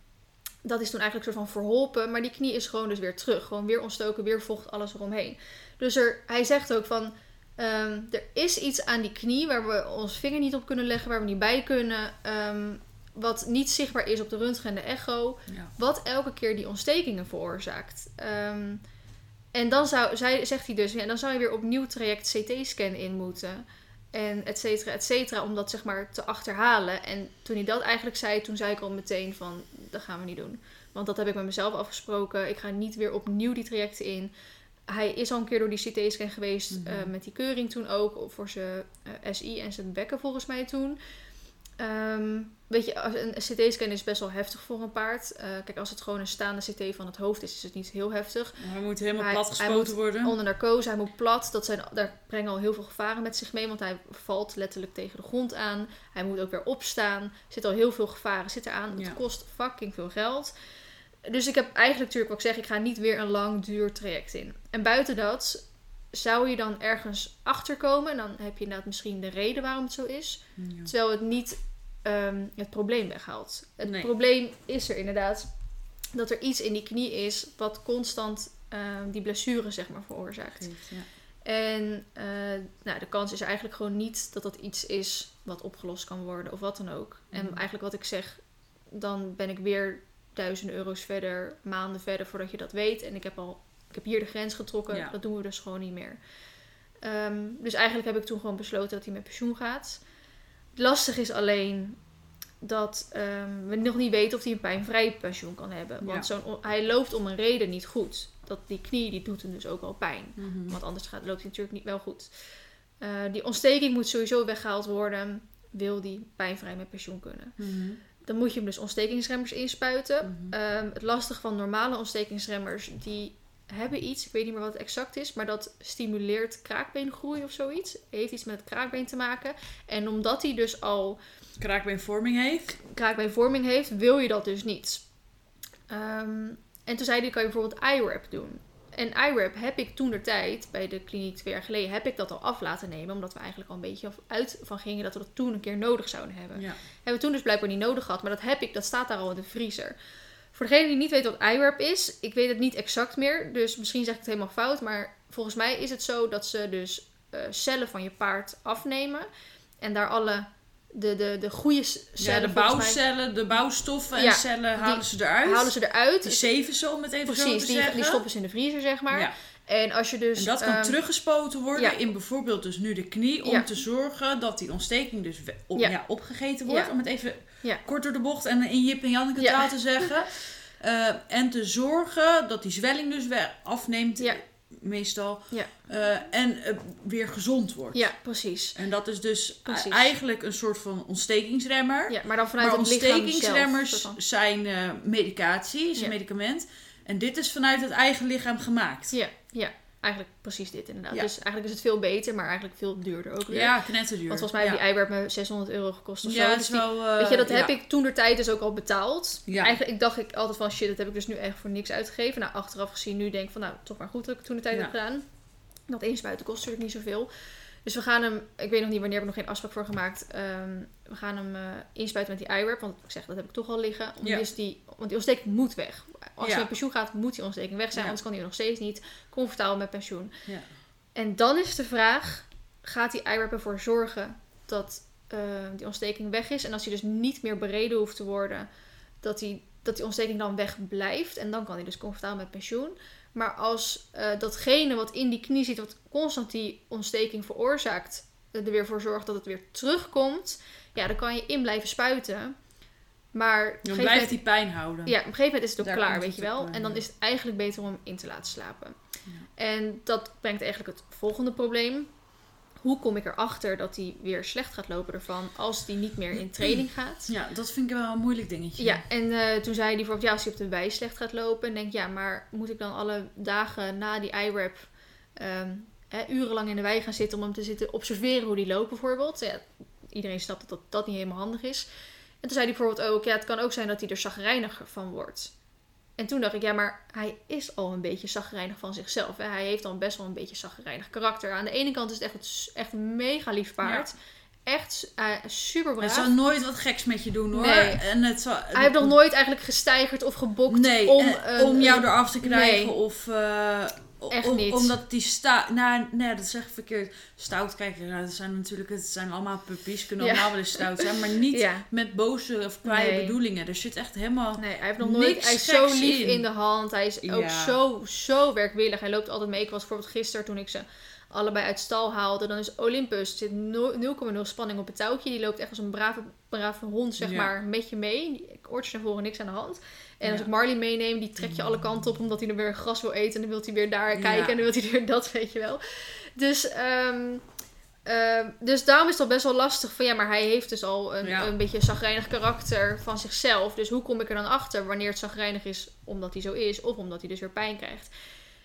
dat is toen eigenlijk soort van verholpen. Maar die knie is gewoon dus weer terug. Gewoon weer ontstoken, weer vocht, alles eromheen. Dus er, hij zegt ook van... Ehm, er is iets aan die knie waar we ons vinger niet op kunnen leggen, waar we niet bij kunnen. Ehm, wat niet zichtbaar is op de röntgen en de echo. Wat elke keer die ontstekingen veroorzaakt. Um, En dan zou, zij, zegt hij dus, ja, dan zou je weer opnieuw traject CT-scan in moeten. En et cetera, et cetera, om dat zeg maar te achterhalen. En toen hij dat eigenlijk zei, toen zei ik al meteen van, dat gaan we niet doen. Want dat heb ik met mezelf afgesproken. Ik ga niet weer opnieuw die trajecten in. Hij is al een keer door die CT-scan geweest, Mhm. eh, met die keuring toen ook, voor zijn eh, SI en zijn bekken volgens mij toen. Ehm, weet je, een CT-scan is best wel heftig voor een paard. Eh, kijk, als het gewoon een staande CT van het hoofd is, is het niet heel heftig. Hij moet helemaal Hij- plat hij gespoten moet worden. Onder narcose, hij moet plat. Dat zijn, daar brengen al heel veel gevaren met zich mee, want hij valt letterlijk tegen de grond aan. Hij moet ook weer opstaan. Er zitten al heel veel gevaren zit eraan. Het Ja. kost fucking veel geld. Dus ik heb eigenlijk natuurlijk wat ik zeg, ik ga niet weer een lang duur traject in. En buiten dat zou je dan ergens achterkomen. En dan heb je inderdaad misschien de reden waarom het zo is. Ja. Terwijl het niet ehm, het probleem weghaalt. Het Nee. probleem is er inderdaad dat er iets in die knie is wat constant ehm, die blessure zeg maar veroorzaakt. Geeft, ja. En eh, nou, de kans is eigenlijk gewoon niet dat dat iets is wat opgelost kan worden of wat dan ook. En Mhm. eigenlijk wat ik zeg, dan ben ik weer duizenden euro's verder, maanden verder voordat je dat weet. En ik heb al, ik heb hier de grens getrokken. Ja. Dat doen we dus gewoon niet meer. Ehm, dus eigenlijk heb ik toen gewoon besloten dat hij met pensioen gaat. Lastig is alleen dat ehm, we nog niet weten of hij een pijnvrij pensioen kan hebben. Want Ja. zo'n, hij loopt om een reden niet goed. Dat die knie die doet hem dus ook wel pijn. Mhm. Want anders gaat, loopt hij natuurlijk niet wel goed. Eh, die ontsteking moet sowieso weggehaald worden. Wil die pijnvrij met pensioen kunnen. Mhm. Dan moet je hem dus ontstekingsremmers inspuiten. Mhm. Ehm, het lastige van normale ontstekingsremmers, die hebben iets, ik weet niet meer wat het exact is, maar dat stimuleert kraakbeengroei of zoiets. Heeft iets met het kraakbeen te maken. En omdat hij dus al Kraakbeenvorming heeft. kraakbeenvorming heeft, wil je dat dus niet. Ehm, en toen zei hij, kan je bijvoorbeeld IRAP doen. En IRAP heb ik toen de tijd, bij de kliniek twee jaar geleden, heb ik dat al af laten nemen. Omdat we eigenlijk al een beetje uit van gingen dat we dat toen een keer nodig zouden hebben. Ja. Hebben we toen dus blijkbaar niet nodig gehad. Maar dat heb ik, dat staat daar al in de vriezer. Voor degene die niet weet wat IRAP is, ik weet het niet exact meer. Dus misschien zeg ik het helemaal fout. Maar volgens mij is het zo dat ze dus eh, cellen van je paard afnemen. En daar alle, de, de, de goede c- ja, cellen, de mij, bouwcellen, de bouwstoffen en Ja, cellen halen ze eruit. halen ze eruit. Die zeven zo om het even zo Precies, te die, zeggen. die stoppen ze in de vriezer, zeg maar. Ja. En als je dus... En dat kan ehm, teruggespoten worden ja. in bijvoorbeeld dus nu de knie. Om Ja. te zorgen dat die ontsteking dus op, Ja. opgegeten wordt. Om het even Ja. kort door de bocht en in Jip en Janneke Ja. taal te zeggen. Eh, en te zorgen dat die zwelling dus weer afneemt. Meestal. Eh, en eh, weer gezond wordt. Ja, precies. En dat is dus Precies. eigenlijk een soort van ontstekingsremmer. Ja, maar dan vanuit maar het lichaam zelf. ontstekingsremmers van. zijn medicatie, is een medicament. En dit is vanuit het eigen lichaam gemaakt. Ja, ja, eigenlijk precies dit inderdaad. Ja. Dus eigenlijk is het veel beter, maar eigenlijk veel duurder ook weer. Ja, knetterduur. Want volgens mij heeft die eiwerp me 600 euro gekost of ja, zo. dat Dus is die- wel... eh, weet je, dat ja. heb ik toen de tijd dus ook al betaald. Ja. Eigenlijk ik dacht ik altijd van shit, dat heb ik dus nu echt voor niks uitgegeven. Nou, achteraf gezien nu denk ik van nou, toch maar goed dat ik het toen de tijd Ja. heb gedaan. Dat inspuiten kost natuurlijk niet zoveel. Dus we gaan hem, ik weet nog niet wanneer, heb ik nog geen afspraak voor gemaakt. Ehm, we gaan hem eh, inspuiten met die IRAP, want ik zeg dat heb ik toch al liggen. Om Ja. dus die, want die ontsteking moet weg. Als Ja. je met pensioen gaat, moet die ontsteking weg zijn, Ja. anders kan hij nog steeds niet comfortabel met pensioen. Ja. En dan is de vraag, gaat die IRAP ervoor zorgen dat eh, die ontsteking weg is? En als hij dus niet meer bereden hoeft te worden, dat die, dat die ontsteking dan weg blijft. En dan kan hij dus comfortabel met pensioen. Maar als eh, datgene wat in die knie zit, wat constant die ontsteking veroorzaakt, er weer voor zorgt dat het weer terugkomt, ja, dan kan je in blijven spuiten. Maar Dan blijft moment, die pijn houden. ja, op een gegeven moment is het ook Daar klaar, weet je wel. En dan is het eigenlijk beter om hem in te laten slapen. Ja. En dat brengt eigenlijk het volgende probleem. Hoe kom ik erachter dat hij weer slecht gaat lopen ervan als hij niet meer in training gaat? Ja, dat vind ik wel een moeilijk dingetje. Ja, en eh, toen zei hij bijvoorbeeld, ja, als hij op de wei slecht gaat lopen, en denk ja, maar moet ik dan alle dagen na die IRAP ehm, hè, urenlang in de wei gaan zitten om hem te zitten observeren hoe die loopt bijvoorbeeld? Ja, iedereen snapt dat, dat dat niet helemaal handig is. En toen zei hij bijvoorbeeld ook, ja, het kan ook zijn dat hij er zagrijniger van wordt. En toen dacht ik, ja, maar hij is al een beetje zagrijnig van zichzelf. Hè? Hij heeft al best wel een beetje zagrijnig karakter. Aan de ene kant is het echt, echt een mega lief paard. Echt uh, super braaf. zal nooit wat geks met je doen hoor. Nee. En het zal, Hij heeft nog nooit eigenlijk gesteigerd of gebokt nee, om, en- een- om jou eraf te krijgen nee. of... eh, Echt Om- niet. Omdat die stout... Nou, nee, dat zeg ik verkeerd. Stout, kijk, dat zijn natuurlijk... Het zijn allemaal puppies. Kunnen Ja. allemaal wel eens stout zijn. Maar niet Ja. met boze of kwaaie Nee. bedoelingen. Er zit echt helemaal... Nee, hij heeft nog nooit. Hij is zo lief in. in. de hand. Hij is ook Ja. zo, zo werkwillig. Hij loopt altijd mee. Ik was bijvoorbeeld gisteren toen ik ze allebei uit stal haalde. Dan is Olympus. Er zit no- 0,0 spanning op het touwtje. Die loopt echt als een brave, brave hond, zeg maar, met je mee. Oortjes naar voren, niks aan de hand. En als ik Marley meeneem, die trek je alle kanten op omdat hij dan weer gras wil eten. En dan wil hij weer daar kijken. En dan wil hij weer dat, weet je wel. Dus, ehm, ehm, dus daarom is dat best wel lastig. Van ja, maar hij heeft dus al een, Ja. een beetje zagrijnig karakter van zichzelf. Dus hoe kom ik er dan achter wanneer het zagrijnig is omdat hij zo is, of omdat hij dus weer pijn krijgt?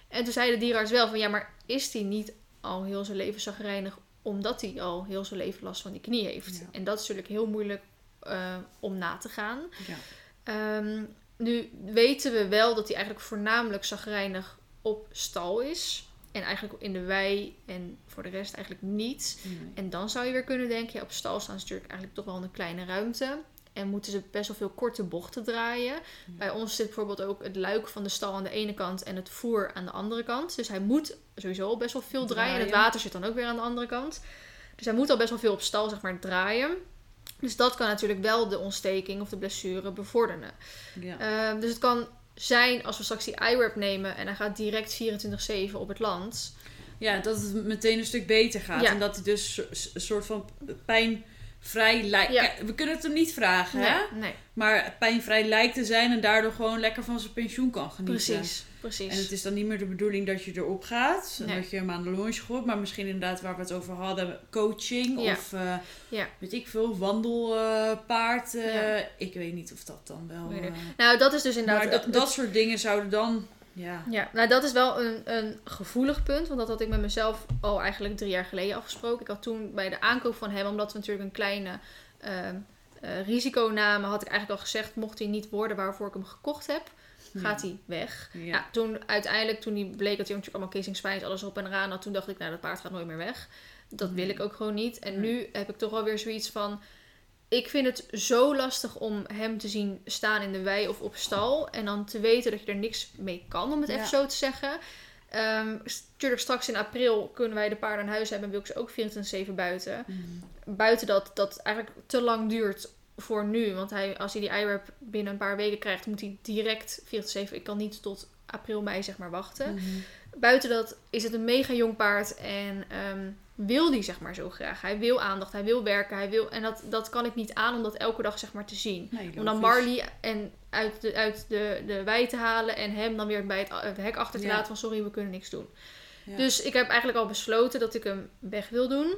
En toen zei de dierenarts wel van ja, maar is hij niet al heel zijn leven zagrijnig omdat hij al heel zijn leven last van die knie heeft? Ja. En dat is natuurlijk heel moeilijk eh, om na te gaan. Ja. Ehm, nu weten we wel dat hij eigenlijk voornamelijk zagrijnig op stal is. En eigenlijk in de wei en voor de rest eigenlijk niet. En dan zou je weer kunnen denken, ja, op stal staan ze natuurlijk eigenlijk toch wel in een kleine ruimte. En moeten ze best wel veel korte bochten draaien. Bij ons zit bijvoorbeeld ook het luik van de stal aan de ene kant en het voer aan de andere kant. Dus hij moet sowieso al best wel veel draaien. En het Draaien. water zit dan ook weer aan de andere kant. Dus hij moet al best wel veel op stal, zeg maar, draaien. Dus dat kan natuurlijk wel de ontsteking of de blessure bevorderen. Ja. Ehm, dus het kan zijn als we straks die iWrap nemen en hij gaat direct 24-7 op het land. ja, dat het meteen een stuk beter gaat. Ja. En dat hij dus een soort van pijnvrij lijkt... Ja. We kunnen het hem niet vragen, Nee, hè? nee, Maar pijnvrij lijkt te zijn en daardoor gewoon lekker van zijn pensioen kan genieten. precies. precies. En het is dan niet meer de bedoeling dat je erop gaat. En Nee. dat je hem aan de longe gooit. Maar misschien inderdaad waar we het over hadden. Coaching Ja. of eh, Ja. weet ik veel. Wandelpaard. Ja. Ik weet niet of dat dan wel... Eh, Nou, dat is dus inderdaad... maar dat, dat soort dingen zouden dan... Ja. Ja, nou dat is wel een, een gevoelig punt. Want dat had ik met mezelf al eigenlijk drie jaar geleden afgesproken. Ik had toen bij de aankoop van hem, omdat we natuurlijk een kleine eh, risico namen, had ik eigenlijk al gezegd, mocht hij niet worden waarvoor ik hem gekocht heb, gaat hij weg. Ja. Ja. toen uiteindelijk, toen hij bleek dat hij natuurlijk allemaal spines, alles op en eraan had, toen dacht ik, nou dat paard gaat nooit meer weg. Dat wil ik ook gewoon niet. En Nee. nu heb ik toch wel weer zoiets van, ik vind het zo lastig om hem te zien staan in de wei of op stal. En dan te weten dat je er niks mee kan, om het Ja. even zo te zeggen. Tuurlijk, straks in april kunnen wij de paarden aan huis hebben en wil ik ze ook 24-7 buiten. Mhm. Buiten dat dat eigenlijk te lang duurt voor nu. Want hij, als hij die iWrap binnen een paar weken krijgt, moet hij direct 24-7. Ik kan niet tot april, mei zeg maar wachten. Mhm. Buiten dat is het een mega jong paard en ehm, wil die zeg maar zo graag. Hij wil aandacht, hij wil werken, hij wil... En dat, dat kan ik niet aan om dat elke dag zeg maar te zien. Nee, Om dan. Marley en uit, de, uit de, de wei te halen en hem dan weer bij het, het hek achter te Ja. laten van sorry, we kunnen niks doen. Ja. Dus ik heb eigenlijk al besloten dat ik hem weg wil doen.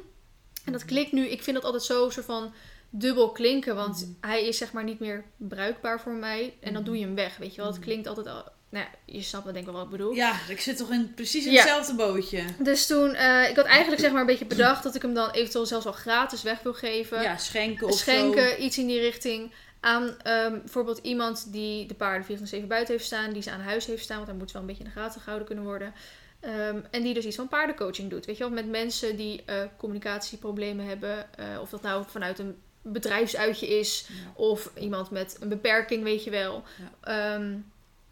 En dat klinkt nu, ik vind dat altijd zo soort van dubbel klinken, want Mhm. hij is zeg maar niet meer bruikbaar voor mij. En dan Mhm. doe je hem weg, weet je wel. Het Mhm. klinkt altijd al, nou ja, je snapt wel denk ik wel wat ik bedoel. Ja, ik zit toch in precies in Ja. hetzelfde bootje. Dus toen, eh, ik had eigenlijk zeg maar een beetje bedacht dat ik hem dan eventueel zelfs wel gratis weg wil geven. Ja, schenken of Schenken, iets in die richting. Aan ehm, bijvoorbeeld iemand die de paarden 24-7 buiten heeft staan, die ze aan huis heeft staan, want hij moet wel een beetje in de gaten gehouden kunnen worden. Ehm, en die dus iets van paardencoaching doet. Weet je wel, met mensen die eh, communicatieproblemen hebben. eh, of dat nou vanuit een bedrijfsuitje is. Ja. of iemand met een beperking, weet je wel. Ehm,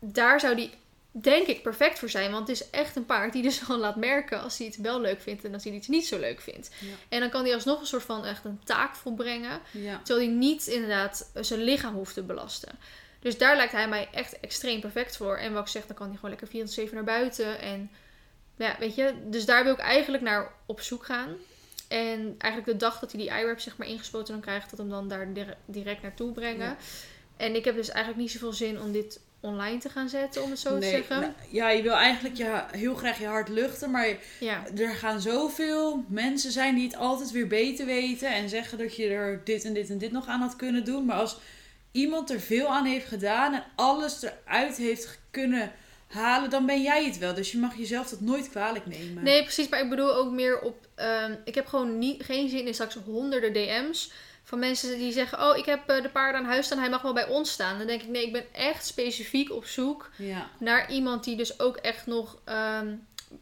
daar zou die denk ik perfect voor zijn. Want het is echt een paard die dus gewoon laat merken als hij het wel leuk vindt en als hij iets niet zo leuk vindt. Ja. En dan kan hij alsnog een soort van echt een taak volbrengen. Ja. Terwijl hij niet inderdaad zijn lichaam hoeft te belasten. Dus daar lijkt hij mij echt extreem perfect voor. En wat ik zeg, dan kan hij gewoon lekker 24 naar buiten. En ja, weet je, dus daar wil ik eigenlijk naar op zoek gaan. En eigenlijk de dag dat hij die iWrap zeg maar ingespoten dan krijgt, dat hem dan daar dire- direct naartoe brengen. Ja. En ik heb dus eigenlijk niet zoveel zin om dit online te gaan zetten, om het zo te zeggen. nou, ja, je wil eigenlijk je, heel graag je hart luchten, maar Ja, er gaan zoveel mensen zijn die het altijd weer beter weten en zeggen dat je er dit en dit en dit nog aan had kunnen doen. Maar als iemand er veel aan heeft gedaan en alles eruit heeft kunnen halen, dan ben jij het wel. Dus je mag jezelf dat nooit kwalijk nemen. Nee, precies. Maar ik bedoel ook meer op. ehm, ik heb gewoon niet, geen zin in straks honderden DM's. Van mensen die zeggen: Oh, ik heb eh, de paarden aan huis staan. Hij mag wel bij ons staan. Dan denk ik: Nee, ik ben echt specifiek op zoek Ja, naar iemand die dus ook echt nog. ehm,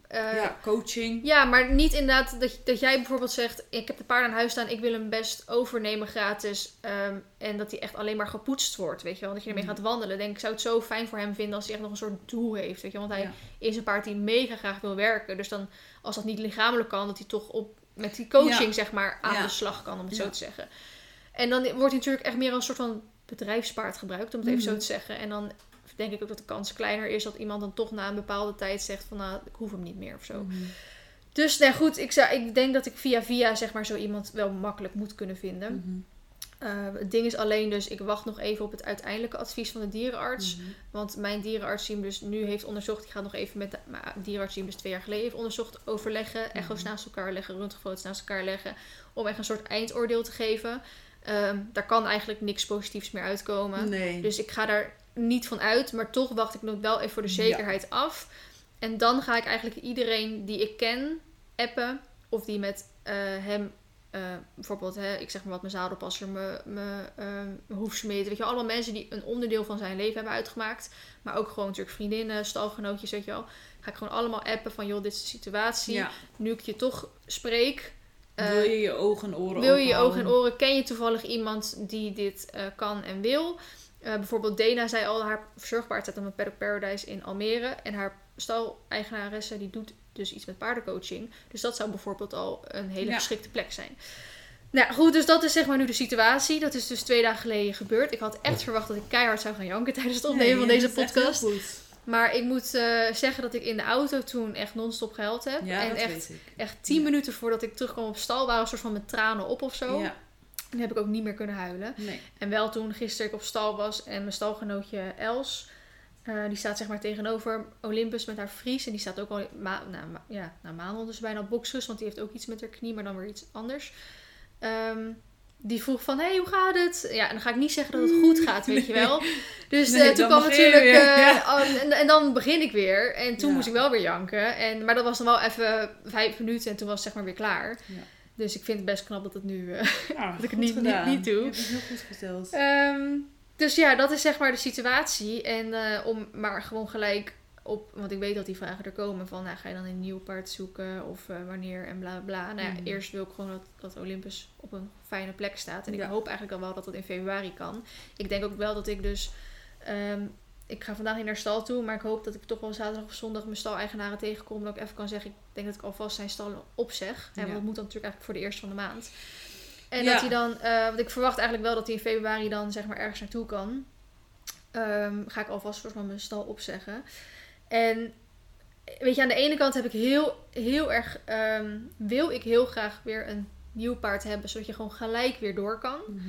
eh, ja, coaching. ja, maar niet inderdaad dat, dat jij bijvoorbeeld zegt: Ik heb de paard aan huis staan, ik wil hem best overnemen gratis. ehm, en dat hij echt alleen maar gepoetst wordt. Weet je wel, dat je ermee Mhm. gaat wandelen. Denk ik zou het zo fijn voor hem vinden als hij echt nog een soort doel heeft. Weet je, want hij Ja. is een paard die mega graag wil werken. Dus dan, als dat niet lichamelijk kan, dat hij toch op, met die coaching Ja. zeg maar aan Ja. de slag kan, om het zo te zeggen. En dan wordt hij natuurlijk echt meer als een soort van bedrijfspaard gebruikt, om het even Mhm. zo te zeggen. En dan denk ik ook dat de kans kleiner is dat iemand dan toch na een bepaalde tijd zegt van nou, ik hoef hem niet meer of zo. Mhm. Dus nou goed, ik, zou, ik denk dat ik via via zeg maar zo iemand wel makkelijk moet kunnen vinden. Mhm. Uh, het ding is alleen dus, ik wacht nog even op het uiteindelijke advies van de dierenarts. Mhm. Want mijn dierenarts die hem dus nu heeft onderzocht, ik ga nog even met de mijn dierenarts die hem dus twee jaar geleden heeft onderzocht, overleggen, echo's naast elkaar leggen, röntgenfoto's naast elkaar leggen, om echt een soort eindoordeel te geven. Ehm, daar kan eigenlijk niks positiefs meer uitkomen. Nee. Dus ik ga daar niet van uit, maar toch wacht ik nog wel even voor de zekerheid af. En dan ga ik eigenlijk iedereen die ik ken appen. Of die met eh, hem, eh, bijvoorbeeld, hè, ik zeg maar wat, mijn zadelpasser, mijn, mijn, eh, mijn hoefsmid. Weet je, allemaal mensen die een onderdeel van zijn leven hebben uitgemaakt. Maar ook gewoon natuurlijk vriendinnen, stalgenootjes, weet je wel. Ga ik gewoon allemaal appen van, joh, dit is de situatie. ja. Nu ik je toch spreek. Eh, wil je je ogen en oren wil je je ogen en oren? Ken je toevallig iemand die dit eh, kan en wil? Eh, bijvoorbeeld Dena zei al, haar verzorgbaar staat op een Paddock Paradise in Almere. En haar stal-eigenaresse die doet dus iets met paardencoaching. Dus dat zou bijvoorbeeld al een hele Ja. geschikte plek zijn. Nou goed, dus dat is zeg maar nu de situatie. Dat is dus twee dagen geleden gebeurd. Ik had echt verwacht dat ik keihard zou gaan janken tijdens het opnemen Nee, van deze podcast. Maar ik moet eh, zeggen dat ik in de auto toen echt non-stop gehuild heb. Ja, en dat echt, echt tien minuten voordat ik terugkwam op stal waren een soort van met tranen op of zo. Ja, Dan heb ik ook niet meer kunnen huilen. nee. En wel toen gisteren ik op stal was en mijn stalgenootje Els, eh, die staat zeg maar tegenover Olympus met haar vries. En die staat ook al ma nou, ma- ja, nou, maanden dus bijna op boxrust, want die heeft ook iets met haar knie, maar dan weer iets anders. Ehm, die vroeg van, hey, hoe gaat het? Ja, en dan ga ik niet zeggen dat het goed gaat, weet je wel. Dus Nee, eh, toen kwam natuurlijk... eh, ja. oh, en, en dan begin ik weer. En toen Ja. moest ik wel weer janken. En, maar dat was dan wel even vijf minuten en toen was het zeg maar weer klaar. Ja. Dus ik vind het best knap dat het nu... eh, Nou, ik het niet- niet- niet doe. Je hebt het heel goed verteld. Ehm, dus ja, dat is zeg maar de situatie. En om maar gewoon gelijk op, want ik weet dat die vragen er komen van, nou, ga je dan een nieuw paard zoeken of eh, wanneer en bla bla. Nou ja, Mhm. eerst wil ik gewoon dat, dat Olympus op een fijne plek staat. En ik hoop eigenlijk al wel dat dat in februari kan. Ik denk ook wel dat ik dus, ehm, ik ga vandaag niet naar stal toe, maar ik hoop dat ik toch wel zaterdag of zondag mijn stal-eigenaren tegenkom. Dat ik even kan zeggen, ik denk dat ik alvast zijn stal opzeg. En Ja. dat moet dan natuurlijk eigenlijk voor de eerste van de maand. En Ja. dat hij dan, eh, want ik verwacht eigenlijk wel dat hij in februari dan zeg maar ergens naartoe kan. Ehm, ga ik alvast voor van mijn stal opzeggen. En weet je, aan de ene kant heb ik heel, heel erg, ehm, wil ik heel graag weer een nieuw paard hebben, zodat je gewoon gelijk weer door kan. Mhm.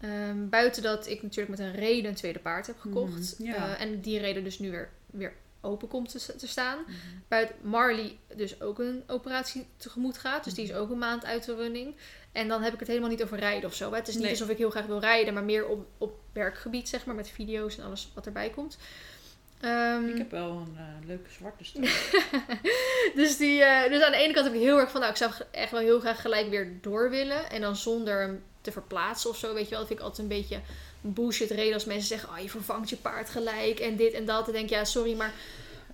Ehm, buiten dat ik natuurlijk met een reden een tweede paard heb gekocht. Mhm, ja. Eh, en die reden dus nu weer, weer open komt te, te staan. Mhm. Buiten Marley dus ook een operatie tegemoet gaat. Dus die is ook een maand uit de running. En dan heb ik het helemaal niet over rijden of zo. hè. Het is niet Nee. alsof ik heel graag wil rijden, maar meer op, op werkgebied, zeg maar. Met video's en alles wat erbij komt. Ehm, Ik heb wel een eh, leuke zwarte stem. dus, die, eh, dus aan de ene kant heb ik heel erg van, nou, ik zou echt wel heel graag gelijk weer door willen. En dan zonder hem te verplaatsen of zo, weet je wel. Dat vind ik altijd een beetje bullshit reden als mensen zeggen, oh, je vervangt je paard gelijk en dit en dat. Dan denk ik, ja, sorry, maar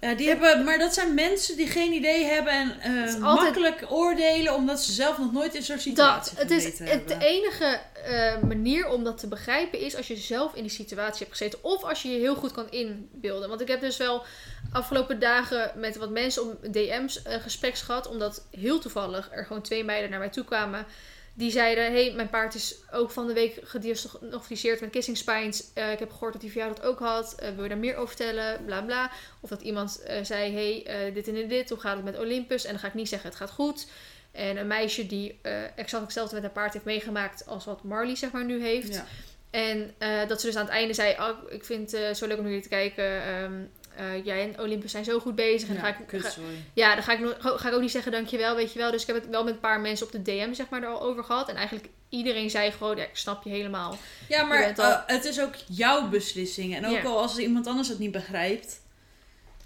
Ja, die hebben, maar dat zijn mensen die geen idee hebben en eh, makkelijk oordelen omdat ze zelf nog nooit in zo'n dat, situatie het is het hebben. enige eh, manier om dat te begrijpen is als je zelf in die situatie hebt gezeten. Of als je je heel goed kan inbeelden. Want ik heb dus wel afgelopen dagen met wat mensen om DM's eh gespreks gehad. Omdat heel toevallig er gewoon twee meiden naar mij toe kwamen. Die zeiden, hey, mijn paard is ook van de week gediagnosticeerd met kissing spines. Eh, ik heb gehoord dat hij voor jou dat ook had. Eh, wil je daar meer over vertellen? Bla bla. Of dat iemand eh, zei, hey, dit en dit. Hoe gaat het met Olympus? En dan ga ik niet zeggen, het gaat goed. En een meisje die exact hetzelfde met haar paard heeft meegemaakt als wat Marley zeg maar nu heeft. Ja. En dat ze dus aan het einde zei, oh, ik vind het zo leuk om jullie te kijken. Ehm, eh, jij en Olympus zijn zo goed bezig. En ga Ja, ik, kut, ga- sorry. ja, dan ga ik, nog, ga ik ook niet zeggen dankjewel, weet je wel. Dus ik heb het wel met een paar mensen op de DM zeg maar er al over gehad. En eigenlijk iedereen zei gewoon, ja, ik snap je helemaal. Ja, maar al- eh, het is ook jouw beslissing. En ook Ja. al als iemand anders het niet begrijpt,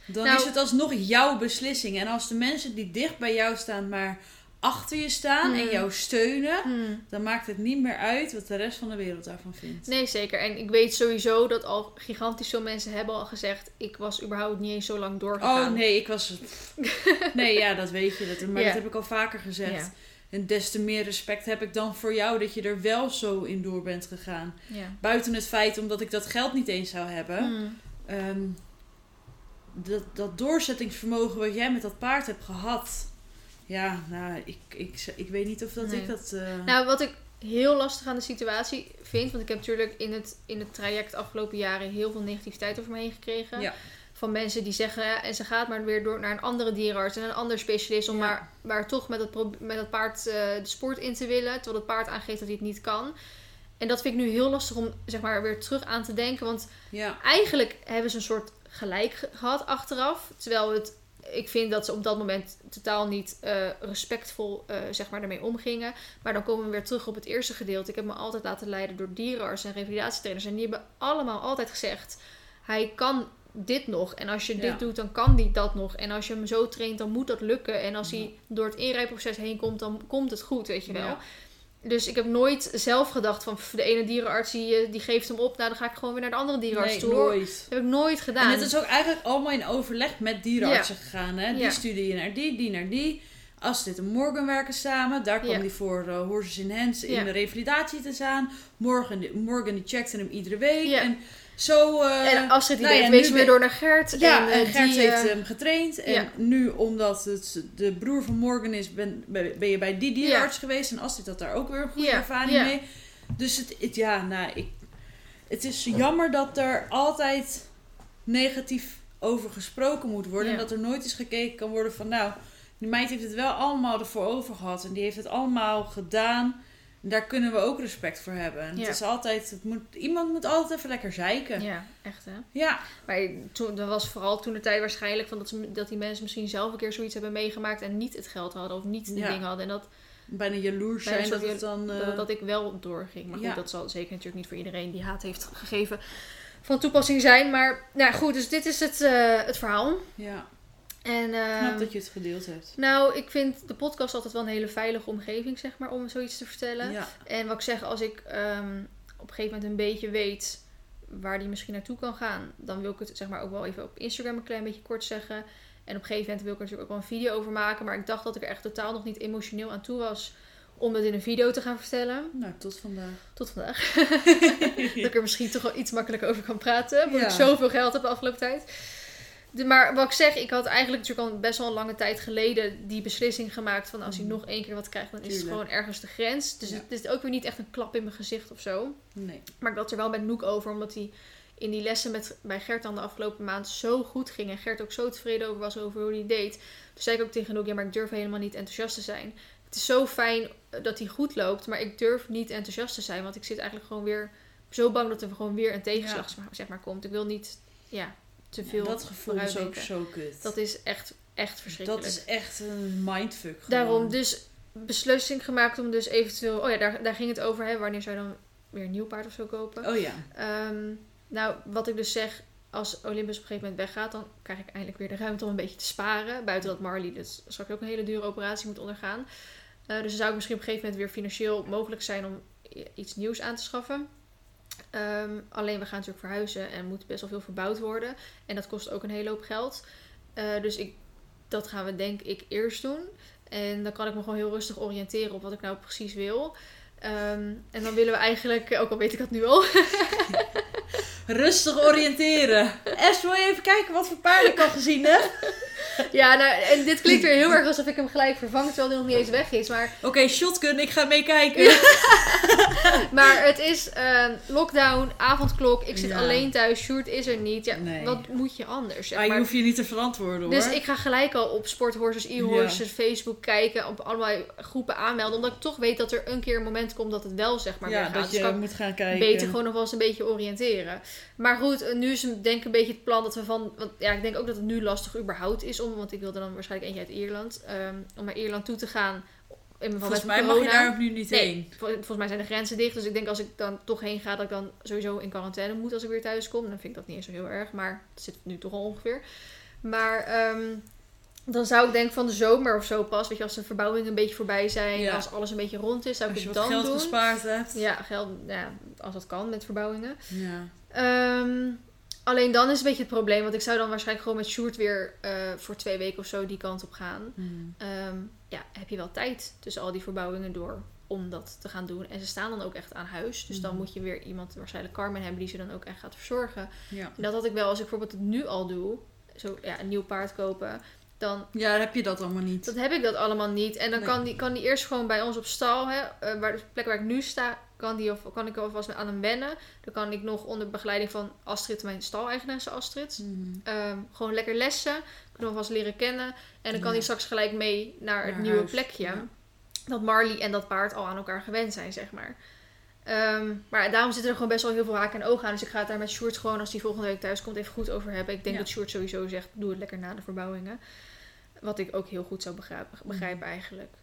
dan Nou- is het alsnog jouw beslissing. En als de mensen die dicht bij jou staan maar achter je staan en Hmm. jou steunen, Hmm. dan maakt het niet meer uit wat de rest van de wereld daarvan vindt. Nee, zeker. En ik weet sowieso dat al gigantisch veel mensen hebben al gezegd... ik was überhaupt niet eens zo lang doorgegaan. Oh nee, ik was. Nee, ja, dat weet je. Dat, maar Ja. dat heb ik al vaker gezegd. Ja. En des te meer respect heb ik dan voor jou dat je er wel zo in door bent gegaan. Ja. Buiten het feit omdat ik dat geld niet eens zou hebben. Hmm. Ehm, dat, dat doorzettingsvermogen wat jij met dat paard hebt gehad. Ja, nou, ik, ik, ik weet niet of dat Nee. ik dat. eh, Nou, wat ik heel lastig aan de situatie vind... want ik heb natuurlijk in het, in het traject de afgelopen jaren... heel veel negativiteit over me heen gekregen. Ja. Van mensen die zeggen... ja, en ze gaat maar weer door naar een andere dierenarts... en een ander specialist... om Ja. maar, maar toch met het, pro- met het paard eh, de sport in te willen... terwijl het paard aangeeft dat hij het niet kan... En dat vind ik nu heel lastig om zeg maar, weer terug aan te denken. Want ja, eigenlijk hebben ze een soort gelijk ge- gehad achteraf. Terwijl het, ik vind dat ze op dat moment totaal niet eh, respectvol eh, zeg maar, ermee omgingen. Maar dan komen we weer terug op het eerste gedeelte. Ik heb me altijd laten leiden door dierenartsen en revalidatietrainers. En die hebben allemaal altijd gezegd: hij kan dit nog. En als je dit Ja. doet, dan kan die dat nog. En als je hem zo traint, dan moet dat lukken. En als Ja. hij door het inrijproces heen komt, dan komt het goed, weet je wel. Ja. Dus ik heb nooit zelf gedacht van "Pff, de ene dierenarts die, eh, die geeft hem op. Nou, dan ga ik gewoon weer naar de andere dierenarts nee, toe. nooit. Dat heb ik nooit gedaan. En het is ook eigenlijk allemaal in overleg met dierenartsen gegaan. Hè? Die Ja. studie je naar die, die naar die. Astrid en Morgan werken samen. Daar kwam Ja. die voor eh, Horses in Hands in de revalidatie te staan. Morgan, Morgan die checkte hem iedere week. En zo... eh, en Astrid die nou ja, wees weer door naar Gert. ja, en, eh, Gert die, heeft eh, hem getraind. En ja. nu, omdat het de broer van Morgan is, ben, ben je bij die dierenarts geweest. En Astrid had daar ook weer een goede ervaring mee. Dus het, het, ja, nou, ik, het is jammer dat er altijd negatief over gesproken moet worden. En dat er nooit eens gekeken kan worden van, nou, die meid heeft het wel allemaal ervoor over gehad. En die heeft het allemaal gedaan. Daar kunnen we ook respect voor hebben. Ja. Het is altijd, het moet, iemand moet altijd even lekker zeiken. Ja. Echt hè. ja. Maar toen, dat was vooral toen de tijd waarschijnlijk van dat, ze, dat die mensen misschien zelf een keer zoiets hebben meegemaakt en niet het geld hadden of niet de Ja. dingen hadden. En dat, bijna jaloers Bijna zijn dat het dan... eh, dat, dat ik wel doorging. Maar goed, ja. dat zal zeker natuurlijk niet voor iedereen die haat heeft gegeven van toepassing zijn. Maar nou goed, dus dit is het, eh, het verhaal. ja, En, knap ehm, dat je het gedeeld hebt. Nou, ik vind de podcast altijd wel een hele veilige omgeving, zeg maar, om zoiets te vertellen. Ja, En wat ik zeg, als ik ehm, op een gegeven moment een beetje weet waar die misschien naartoe kan gaan, dan wil ik het zeg maar ook wel even op Instagram een klein beetje kort zeggen. En op een gegeven moment wil ik er natuurlijk ook wel een video over maken. Maar ik dacht dat ik er echt totaal nog niet emotioneel aan toe was om dat in een video te gaan vertellen. nou, tot vandaag. Tot vandaag. dat ik er misschien toch wel iets makkelijker over kan praten. Omdat Ja. ik zoveel geld heb de afgelopen tijd. De, maar wat ik zeg, ik had eigenlijk natuurlijk al best wel een lange tijd geleden die beslissing gemaakt van als hij Mhm. nog één keer wat krijgt, dan is het gewoon ergens de grens. Dus Ja. het is ook weer niet echt een klap in mijn gezicht of zo. Nee. Maar ik had er wel met Noek over, omdat hij in die lessen met, bij Gert dan de afgelopen maand zo goed ging. En Gert ook zo tevreden over was over hoe hij deed. Toen zei ik ook tegen Noek, ja, maar ik durf helemaal niet enthousiast te zijn. Het is zo fijn dat hij goed loopt, maar ik durf niet enthousiast te zijn. Want ik zit eigenlijk gewoon weer zo bang dat er gewoon weer een tegenslag zeg maar, komt. Ik wil niet ja, te veel dat gevoel is ook zo kut. Dat is echt, echt verschrikkelijk. Dat is echt een mindfuck. gewoon. Daarom dus beslissing gemaakt om dus eventueel... Oh ja, daar, daar ging het over. Hè, wanneer zou je dan weer een nieuw paard of zo kopen? Oh ja. Ehm, nou, wat ik dus zeg, als Olympus op een gegeven moment weggaat, dan krijg ik eindelijk weer de ruimte om een beetje te sparen. Buiten dat Marley dus straks ook een hele dure operatie moet ondergaan. Eh, dus dan zou het misschien op een gegeven moment weer financieel mogelijk zijn om iets nieuws aan te schaffen. Ehm, alleen we gaan natuurlijk verhuizen en moet best wel veel verbouwd worden. En dat kost ook een hele hoop geld. Eh, dus ik, dat gaan we denk ik eerst doen. En dan kan ik me gewoon heel rustig oriënteren op wat ik nou precies wil. Ehm, en dan willen we eigenlijk, ook al weet ik dat nu al, Rustig oriënteren. Es, wil je even kijken wat voor paarden ik al gezien heb? Ja, nou, en dit klinkt weer heel erg alsof ik hem gelijk vervang, terwijl hij nog niet eens weg is. Maar, Oké, shotgun, ik ga meekijken. maar het is ehm, lockdown, avondklok, ik zit Ja. alleen thuis, Sjoerd is er niet. Ja, Nee. Wat moet je anders? zeg Maar je hoeft je niet te verantwoorden hoor. Dus ik ga gelijk al op Sporthorses, e-horses, Facebook kijken, op allemaal groepen aanmelden. Omdat ik toch weet dat er een keer een moment komt dat het wel zeg maar ja, weer gaat. dat Dus je moet gaan kijken. beter gewoon nog wel eens een beetje oriënteren. Maar goed, nu is denk ik een beetje het plan dat we van... Want ja, ik denk ook dat het nu lastig überhaupt is om... Want ik wilde dan waarschijnlijk eentje uit Ierland. ehm, om naar Ierland toe te gaan. In Volgens mij mag je daar ook nu niet Nee, heen. vol- volgens mij zijn de grenzen dicht. Dus ik denk als ik dan toch heen ga, dat ik dan sowieso in quarantaine moet als ik weer thuis kom. Dan vind ik dat niet eens zo heel erg. Maar het zit nu toch al ongeveer. Maar ehm, Dan zou ik denk van de zomer of zo pas, weet je, als de verbouwingen een beetje voorbij zijn, Ja. als alles een beetje rond is, zou ik het dan geld doen. gespaard hebt. Ja, geld, ja, als dat kan met verbouwingen. Ja. Ehm, alleen dan is een beetje het probleem, want ik zou dan waarschijnlijk gewoon met Sjoerd weer eh, voor twee weken of zo die kant op gaan. Hmm. Ehm, ja, heb je wel tijd tussen al die verbouwingen door om dat te gaan doen. En ze staan dan ook echt aan huis. Dus dan Mhm. moet je weer iemand, waarschijnlijk Carmen, hebben die ze dan ook echt gaat verzorgen. Ja. En dat had ik wel, als ik bijvoorbeeld het nu al doe, zo ja, een nieuw paard kopen, dan, ja, dan heb je dat allemaal niet. dan heb ik dat allemaal niet. En dan Nee. kan, die, kan die eerst gewoon bij ons op stal, hè, eh, waar de plek waar ik nu sta, kan, die of, kan ik alvast aan hem wennen. Dan kan ik nog onder begeleiding van Astrid, mijn staleigenaresse Astrid, Hmm. Ehm, gewoon lekker lessen. Kunnen we vast leren kennen. En dan kan Ja. hij straks gelijk mee naar het nieuwe huis, plekje. ja. Dat Marley en dat paard al aan elkaar gewend zijn, zeg maar. Ehm, maar daarom zitten er gewoon best wel heel veel haken en ogen aan. Dus ik ga het daar met Sjoerd gewoon, als hij volgende week thuis komt, even goed over hebben. Ik denk Ja. dat Sjoerd sowieso zegt, doe het lekker na de verbouwingen. Wat ik ook heel goed zou begrijpen, Mhm. begrijpen eigenlijk.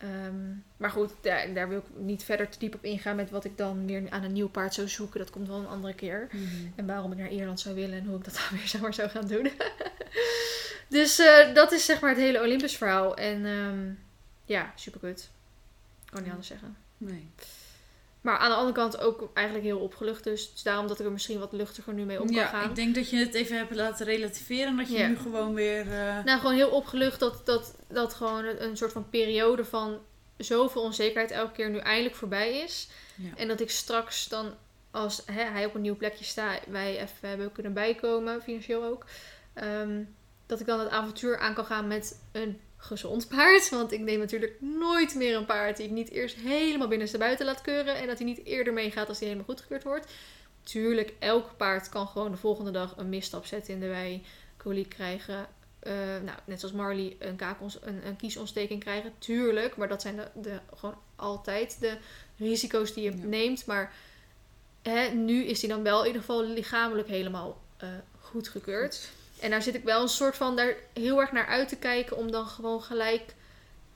Ehm, maar goed, daar, daar wil ik niet verder te diep op ingaan met wat ik dan weer aan een nieuw paard zou zoeken. Dat komt wel een andere keer. Hmm. En waarom ik naar Ierland zou willen en hoe ik dat dan weer zeg maar, zou gaan doen. dus eh, dat is zeg maar het hele Olympus verhaal. En ehm, ja, super kut. Kan niet anders zeggen. Nee. Maar aan de andere kant ook eigenlijk heel opgelucht. Dus, dus daarom dat ik er misschien wat luchtiger nu mee om kan Ja, gaan. ik denk dat je het even hebt laten relativeren. En dat je Ja. nu gewoon weer... eh, Nou, gewoon heel opgelucht dat, dat, dat gewoon een, soort van periode van zoveel onzekerheid elke keer nu eindelijk voorbij is. ja. En dat ik straks dan, als hè, hij op een nieuw plekje staat, wij even hebben kunnen bijkomen, financieel ook. ehm, dat ik dan het avontuur aan kan gaan met een gezond paard. Want ik neem natuurlijk nooit meer een paard die ik niet eerst helemaal binnenstebuiten laat keuren. En dat hij niet eerder meegaat als hij helemaal goedgekeurd wordt. Tuurlijk, elk paard kan gewoon de volgende dag een misstap zetten in de wei. Coliek krijgen. eh, nou, net zoals Marley een, kaakons, een, een kiesontsteking krijgen. Tuurlijk, maar dat zijn de, de, gewoon altijd de risico's die je Ja. neemt. Maar hè, nu is hij dan wel in ieder geval lichamelijk helemaal eh goedgekeurd. En daar zit ik wel een soort van daar heel erg naar uit te kijken. Om dan gewoon gelijk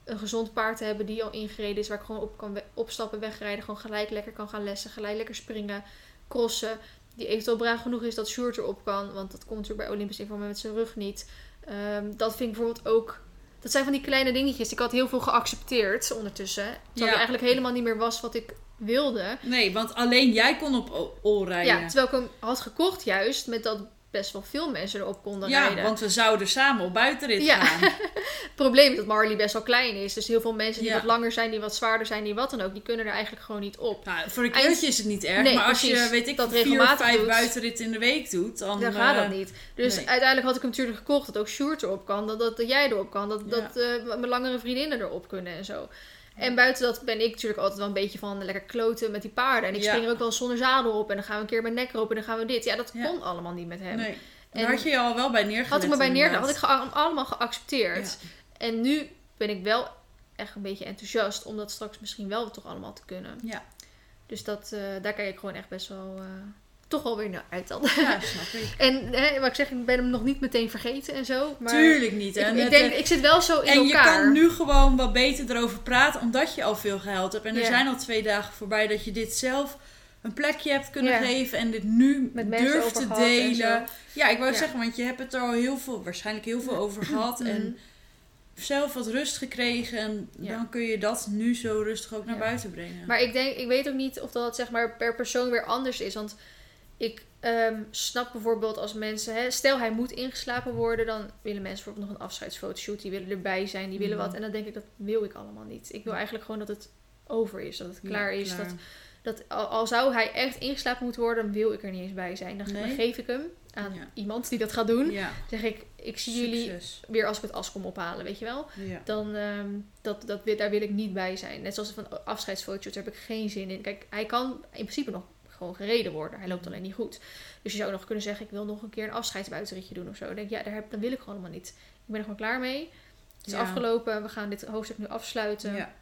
een gezond paard te hebben die al ingereden is. Waar ik gewoon op kan we- opstappen, wegrijden. Gewoon gelijk lekker kan gaan lessen. Gelijk lekker springen, crossen. Die eventueel braaf genoeg is dat Sjoerd erop kan. Want dat komt natuurlijk bij Olympisch Informa met zijn rug niet. Ehm, dat vind ik bijvoorbeeld ook... Dat zijn van die kleine dingetjes. Ik had heel veel geaccepteerd ondertussen. Terwijl Ja. het eigenlijk helemaal niet meer was wat ik wilde. Nee, want alleen jij kon op ol rijden. Ja, terwijl ik hem had gekocht juist met dat best wel veel mensen erop konden Ja, rijden. want we zouden samen op buitenrit Ja. gaan. Het probleem is dat Marley best wel klein is. Dus heel veel mensen die Ja. wat langer zijn, die wat zwaarder zijn, die wat dan ook, die kunnen er eigenlijk gewoon niet op. Nou, voor een keertje is het niet erg. Nee, maar als je, weet ik, Dat vier of regelmatig vijf doet. buitenritten in de week doet, dan... Dan gaat eh, dat niet. Dus nee. uiteindelijk had ik hem natuurlijk gekocht dat ook Sjoerd erop kan. Dat, dat, dat jij erop kan. Dat, Ja. dat eh, mijn langere vriendinnen erop kunnen en zo. En buiten dat ben ik natuurlijk altijd wel een beetje van lekker kloten met die paarden. En ik spring er ook wel zonder zadel op. En dan gaan we een keer mijn nek erop en dan gaan we dit. Ja, dat kon allemaal niet met hem. Nee. En Daar had je je al wel bij neergelegd. had ik me bij neergelegd. Had ik ge- allemaal geaccepteerd. En nu ben ik wel echt een beetje enthousiast om dat straks misschien wel toch allemaal te kunnen. Ja. Dus dat, eh, daar kijk ik gewoon echt best wel eh, toch wel weer naar uit dan. Ja, snap ik. En hè, wat ik zeg, ik ben hem nog niet meteen vergeten en zo. Maar Tuurlijk niet. ik, En, denk, ik zit wel zo in en je elkaar. kan nu gewoon wat beter erover praten, omdat je al veel gehuild hebt. En er Ja. zijn al twee dagen voorbij dat je dit zelf een plekje hebt kunnen Ja. geven en dit nu Met durft te en delen. Ja, ik wou Ja. zeggen, want je hebt het er al heel veel, waarschijnlijk heel veel over gehad. En zelf wat rust gekregen. En Ja. dan kun je dat nu zo rustig ook naar Ja. buiten brengen. Maar ik denk, ik weet ook niet of dat zeg maar per persoon weer anders is. Want ik ehm, snap bijvoorbeeld als mensen, hè, stel hij moet ingeslapen worden, dan willen mensen bijvoorbeeld nog een afscheidsfotoshoot, die willen erbij zijn, die willen Mhm. wat. En dan denk ik, dat wil ik allemaal niet. Ik wil eigenlijk gewoon dat het over is, dat het Ja, klaar is. klaar. Dat, dat al, al zou hij echt ingeslapen moeten worden, dan wil ik er niet eens bij zijn. Dan, geef ik hem aan Ja. iemand die dat gaat doen. Ja, zeg ik, ik zie jullie weer als ik het as kom ophalen, weet je wel. Ja. Dan, ehm, dat, dat, daar wil ik niet bij zijn. Net zoals van afscheidsfoto's, daar heb ik geen zin in. Kijk, hij kan in principe nog gewoon gereden worden. Hij loopt alleen niet goed. Dus je zou nog kunnen zeggen, ik wil nog een keer een afscheidsbuitenritje doen of zo. Dan denk ik, ja, daar, heb, dan wil ik gewoon allemaal niet. Ik ben er gewoon klaar mee. Het is Ja. afgelopen. We gaan dit hoofdstuk nu afsluiten. Ja.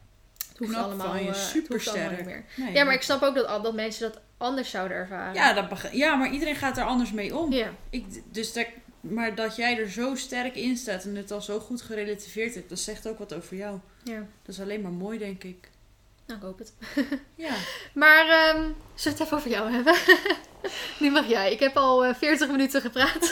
Het hoeft Knap allemaal, van je, eh, supersterk. meer. Nee, Ja, maar ik snap ook dat, dat mensen dat anders zouden ervaren. Ja, dat ja, maar iedereen gaat er anders mee om. Ja. Ik, dus dat, maar dat jij er zo sterk in staat en het al zo goed gerelativeerd hebt, dat zegt ook wat over jou. ja. Dat is alleen maar mooi, denk ik. Nou, ik hoop het. Ja. Maar ehm zullen we het even over jou hebben? nu mag jij. Ik heb al eh, 40 minuten gepraat.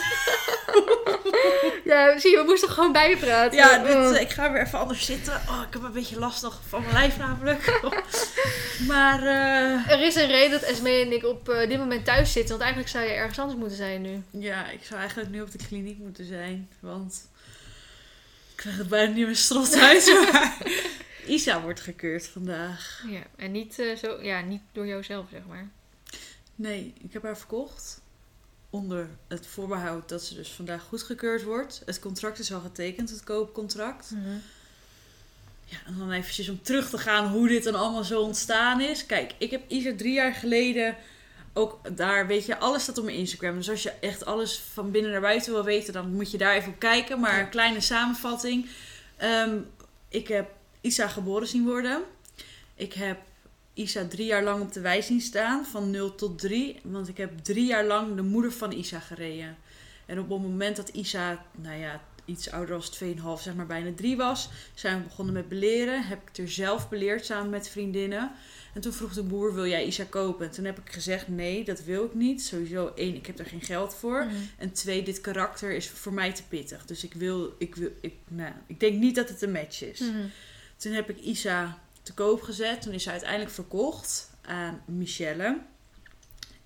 ja, zie je, we moesten gewoon bijpraten. Ja, dit, Oh. eh, ik ga weer even anders zitten. Oh, ik heb een beetje last nog van mijn lijf namelijk. maar eh, Er is een reden dat Esme en ik op eh, dit moment thuis zitten. Want eigenlijk zou je ergens anders moeten zijn nu. ja, ik zou eigenlijk nu op de kliniek moeten zijn. Want ik krijg het bijna niet meer strot uit. Isa wordt gekeurd vandaag. Ja, en niet, eh, zo, ja, niet door jouzelf, zeg maar. Nee, ik heb haar verkocht. Onder het voorbehoud dat ze dus vandaag goedgekeurd wordt. Het contract is al getekend, het koopcontract. Ja, en dan eventjes om terug te gaan hoe dit dan allemaal zo ontstaan is. Kijk, ik heb Isa drie jaar geleden ook daar, weet je, alles staat op mijn Instagram. Dus als je echt alles van binnen naar buiten wil weten, dan moet je daar even op kijken. Maar een kleine samenvatting. Ehm, ik heb Isa geboren zien worden. Ik heb Isa drie jaar lang op de wei zien staan, van 0 tot 3. Want ik heb drie jaar lang de moeder van Isa gereden. En op het moment dat Isa, nou ja, iets ouder als 2,5, zeg maar bijna 3 was, zijn we begonnen met beleren. Heb ik er zelf beleerd samen met vriendinnen. En toen vroeg de boer, wil jij Isa kopen? En toen heb ik gezegd, nee, dat wil ik niet. Sowieso, één, ik heb er geen geld voor. Mhm. En twee, dit karakter is voor mij te pittig. Dus ik wil, ik wil, ik, nou, ik denk niet dat het een match is. Mhm. Toen heb ik Isa te koop gezet. Toen is ze uiteindelijk verkocht aan Michelle.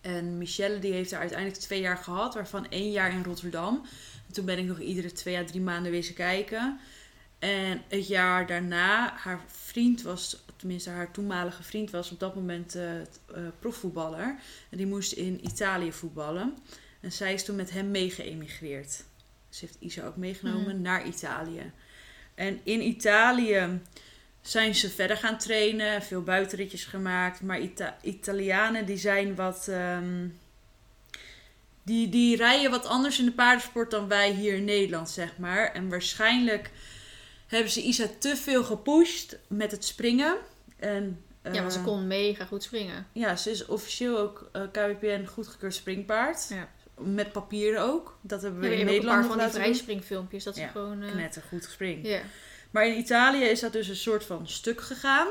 En Michelle die heeft er uiteindelijk twee jaar gehad, waarvan één jaar in Rotterdam. En toen ben ik nog iedere twee à drie maanden wezen kijken. En het jaar daarna, haar vriend was, tenminste haar toenmalige vriend was op dat moment eh, profvoetballer. En die moest in Italië voetballen. En zij is toen met hem mee geëmigreerd. Ze heeft Isa ook meegenomen Mhm. naar Italië. En in Italië zijn ze verder gaan trainen, veel buitenritjes gemaakt. Maar Ita- Italianen die zijn wat. ehm, die, die rijden wat anders in de paardensport dan wij hier in Nederland, zeg maar. En waarschijnlijk hebben ze Isa te veel gepusht met het springen. En, Ja, want ze eh, kon mega goed springen. Ja, ze is officieel ook eh KWPN goedgekeurd springpaard. Ja. Met papieren ook. Dat hebben we Ja, in hebben ook een Nederland paar van die vrijspringfilmpjes. Dat ze Ja, gewoon... eh, Knetter goed gespringen. ja. Maar in Italië is dat dus een soort van stuk gegaan.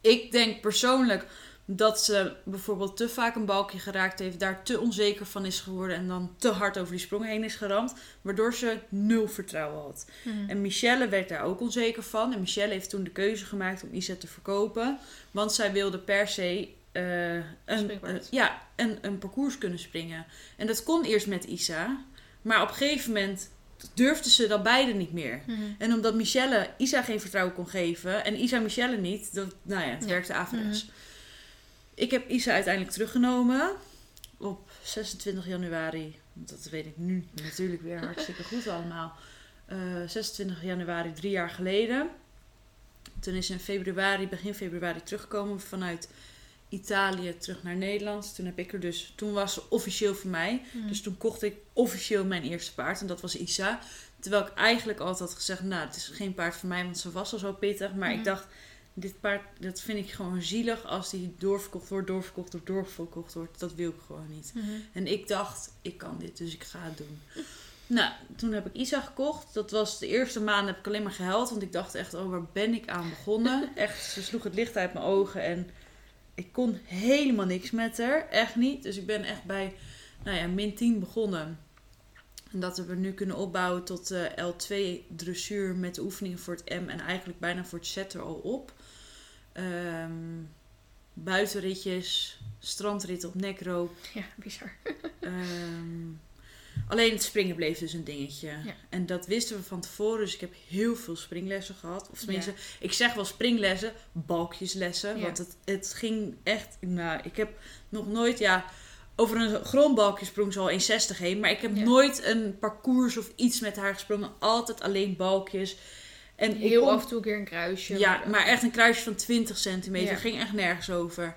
Ik denk persoonlijk dat ze bijvoorbeeld te vaak een balkje geraakt heeft, daar te onzeker van is geworden en dan te hard over die sprong heen is geramd, waardoor ze nul vertrouwen had. Mhm. En Michelle werd daar ook onzeker van. En Michelle heeft toen de keuze gemaakt om Isa te verkopen, want zij wilde per se eh, een, eh, ja, een, een parcours kunnen springen. En dat kon eerst met Isa, maar op een gegeven moment durfden ze dat beide niet meer. Mhm. En omdat Michelle Isa geen vertrouwen kon geven en Isa Michelle niet, dat, nou ja, het Ja. werkte averechts. Ik heb Isa uiteindelijk teruggenomen op 26 januari. Dat weet ik nu natuurlijk weer hartstikke goed allemaal. Eh, 26 januari, drie jaar geleden. Toen is ze in februari, begin februari teruggekomen vanuit Italië terug naar Nederland. Toen heb ik er dus, toen was ze officieel voor mij. Mhm. Dus toen kocht ik officieel mijn eerste paard en dat was Isa. Terwijl ik eigenlijk altijd had gezegd, nou het is geen paard voor mij, want ze was al zo pittig. Maar ik dacht, dit paard, dat vind ik gewoon zielig als die doorverkocht wordt, doorverkocht wordt, doorverkocht wordt. Dat wil ik gewoon niet. Mhm. En ik dacht, ik kan dit, dus ik ga het doen. Nou, toen heb ik Isa gekocht. Dat was de eerste maand heb ik alleen maar gehuild. Want ik dacht echt, oh, waar ben ik aan begonnen? Echt, ze sloeg het licht uit mijn ogen. En ik kon helemaal niks met haar. Echt niet. Dus ik ben echt bij, nou ja, min 10 begonnen. En dat hebben we nu kunnen opbouwen tot eh, L2 dressuur met de oefeningen voor het M. En eigenlijk bijna voor het Z er al op. Ehm, buitenritjes, strandrit op nekroop. Ja, bizar. Ehm, alleen het springen bleef dus een dingetje. Ja. En dat wisten we van tevoren. Dus ik heb heel veel springlessen gehad. Of tenminste, ik zeg wel springlessen, balkjeslessen. Ja. Want het, het ging echt... Nou, ik heb nog nooit... Ja, over een grondbalkje sprong ze al 1,60 heen. Maar ik heb nooit een parcours of iets met haar gesprongen. Altijd alleen balkjes. En Heel kon- af en toe een keer een kruisje. ja, maar echt een kruisje van 20 centimeter. Ging echt nergens over.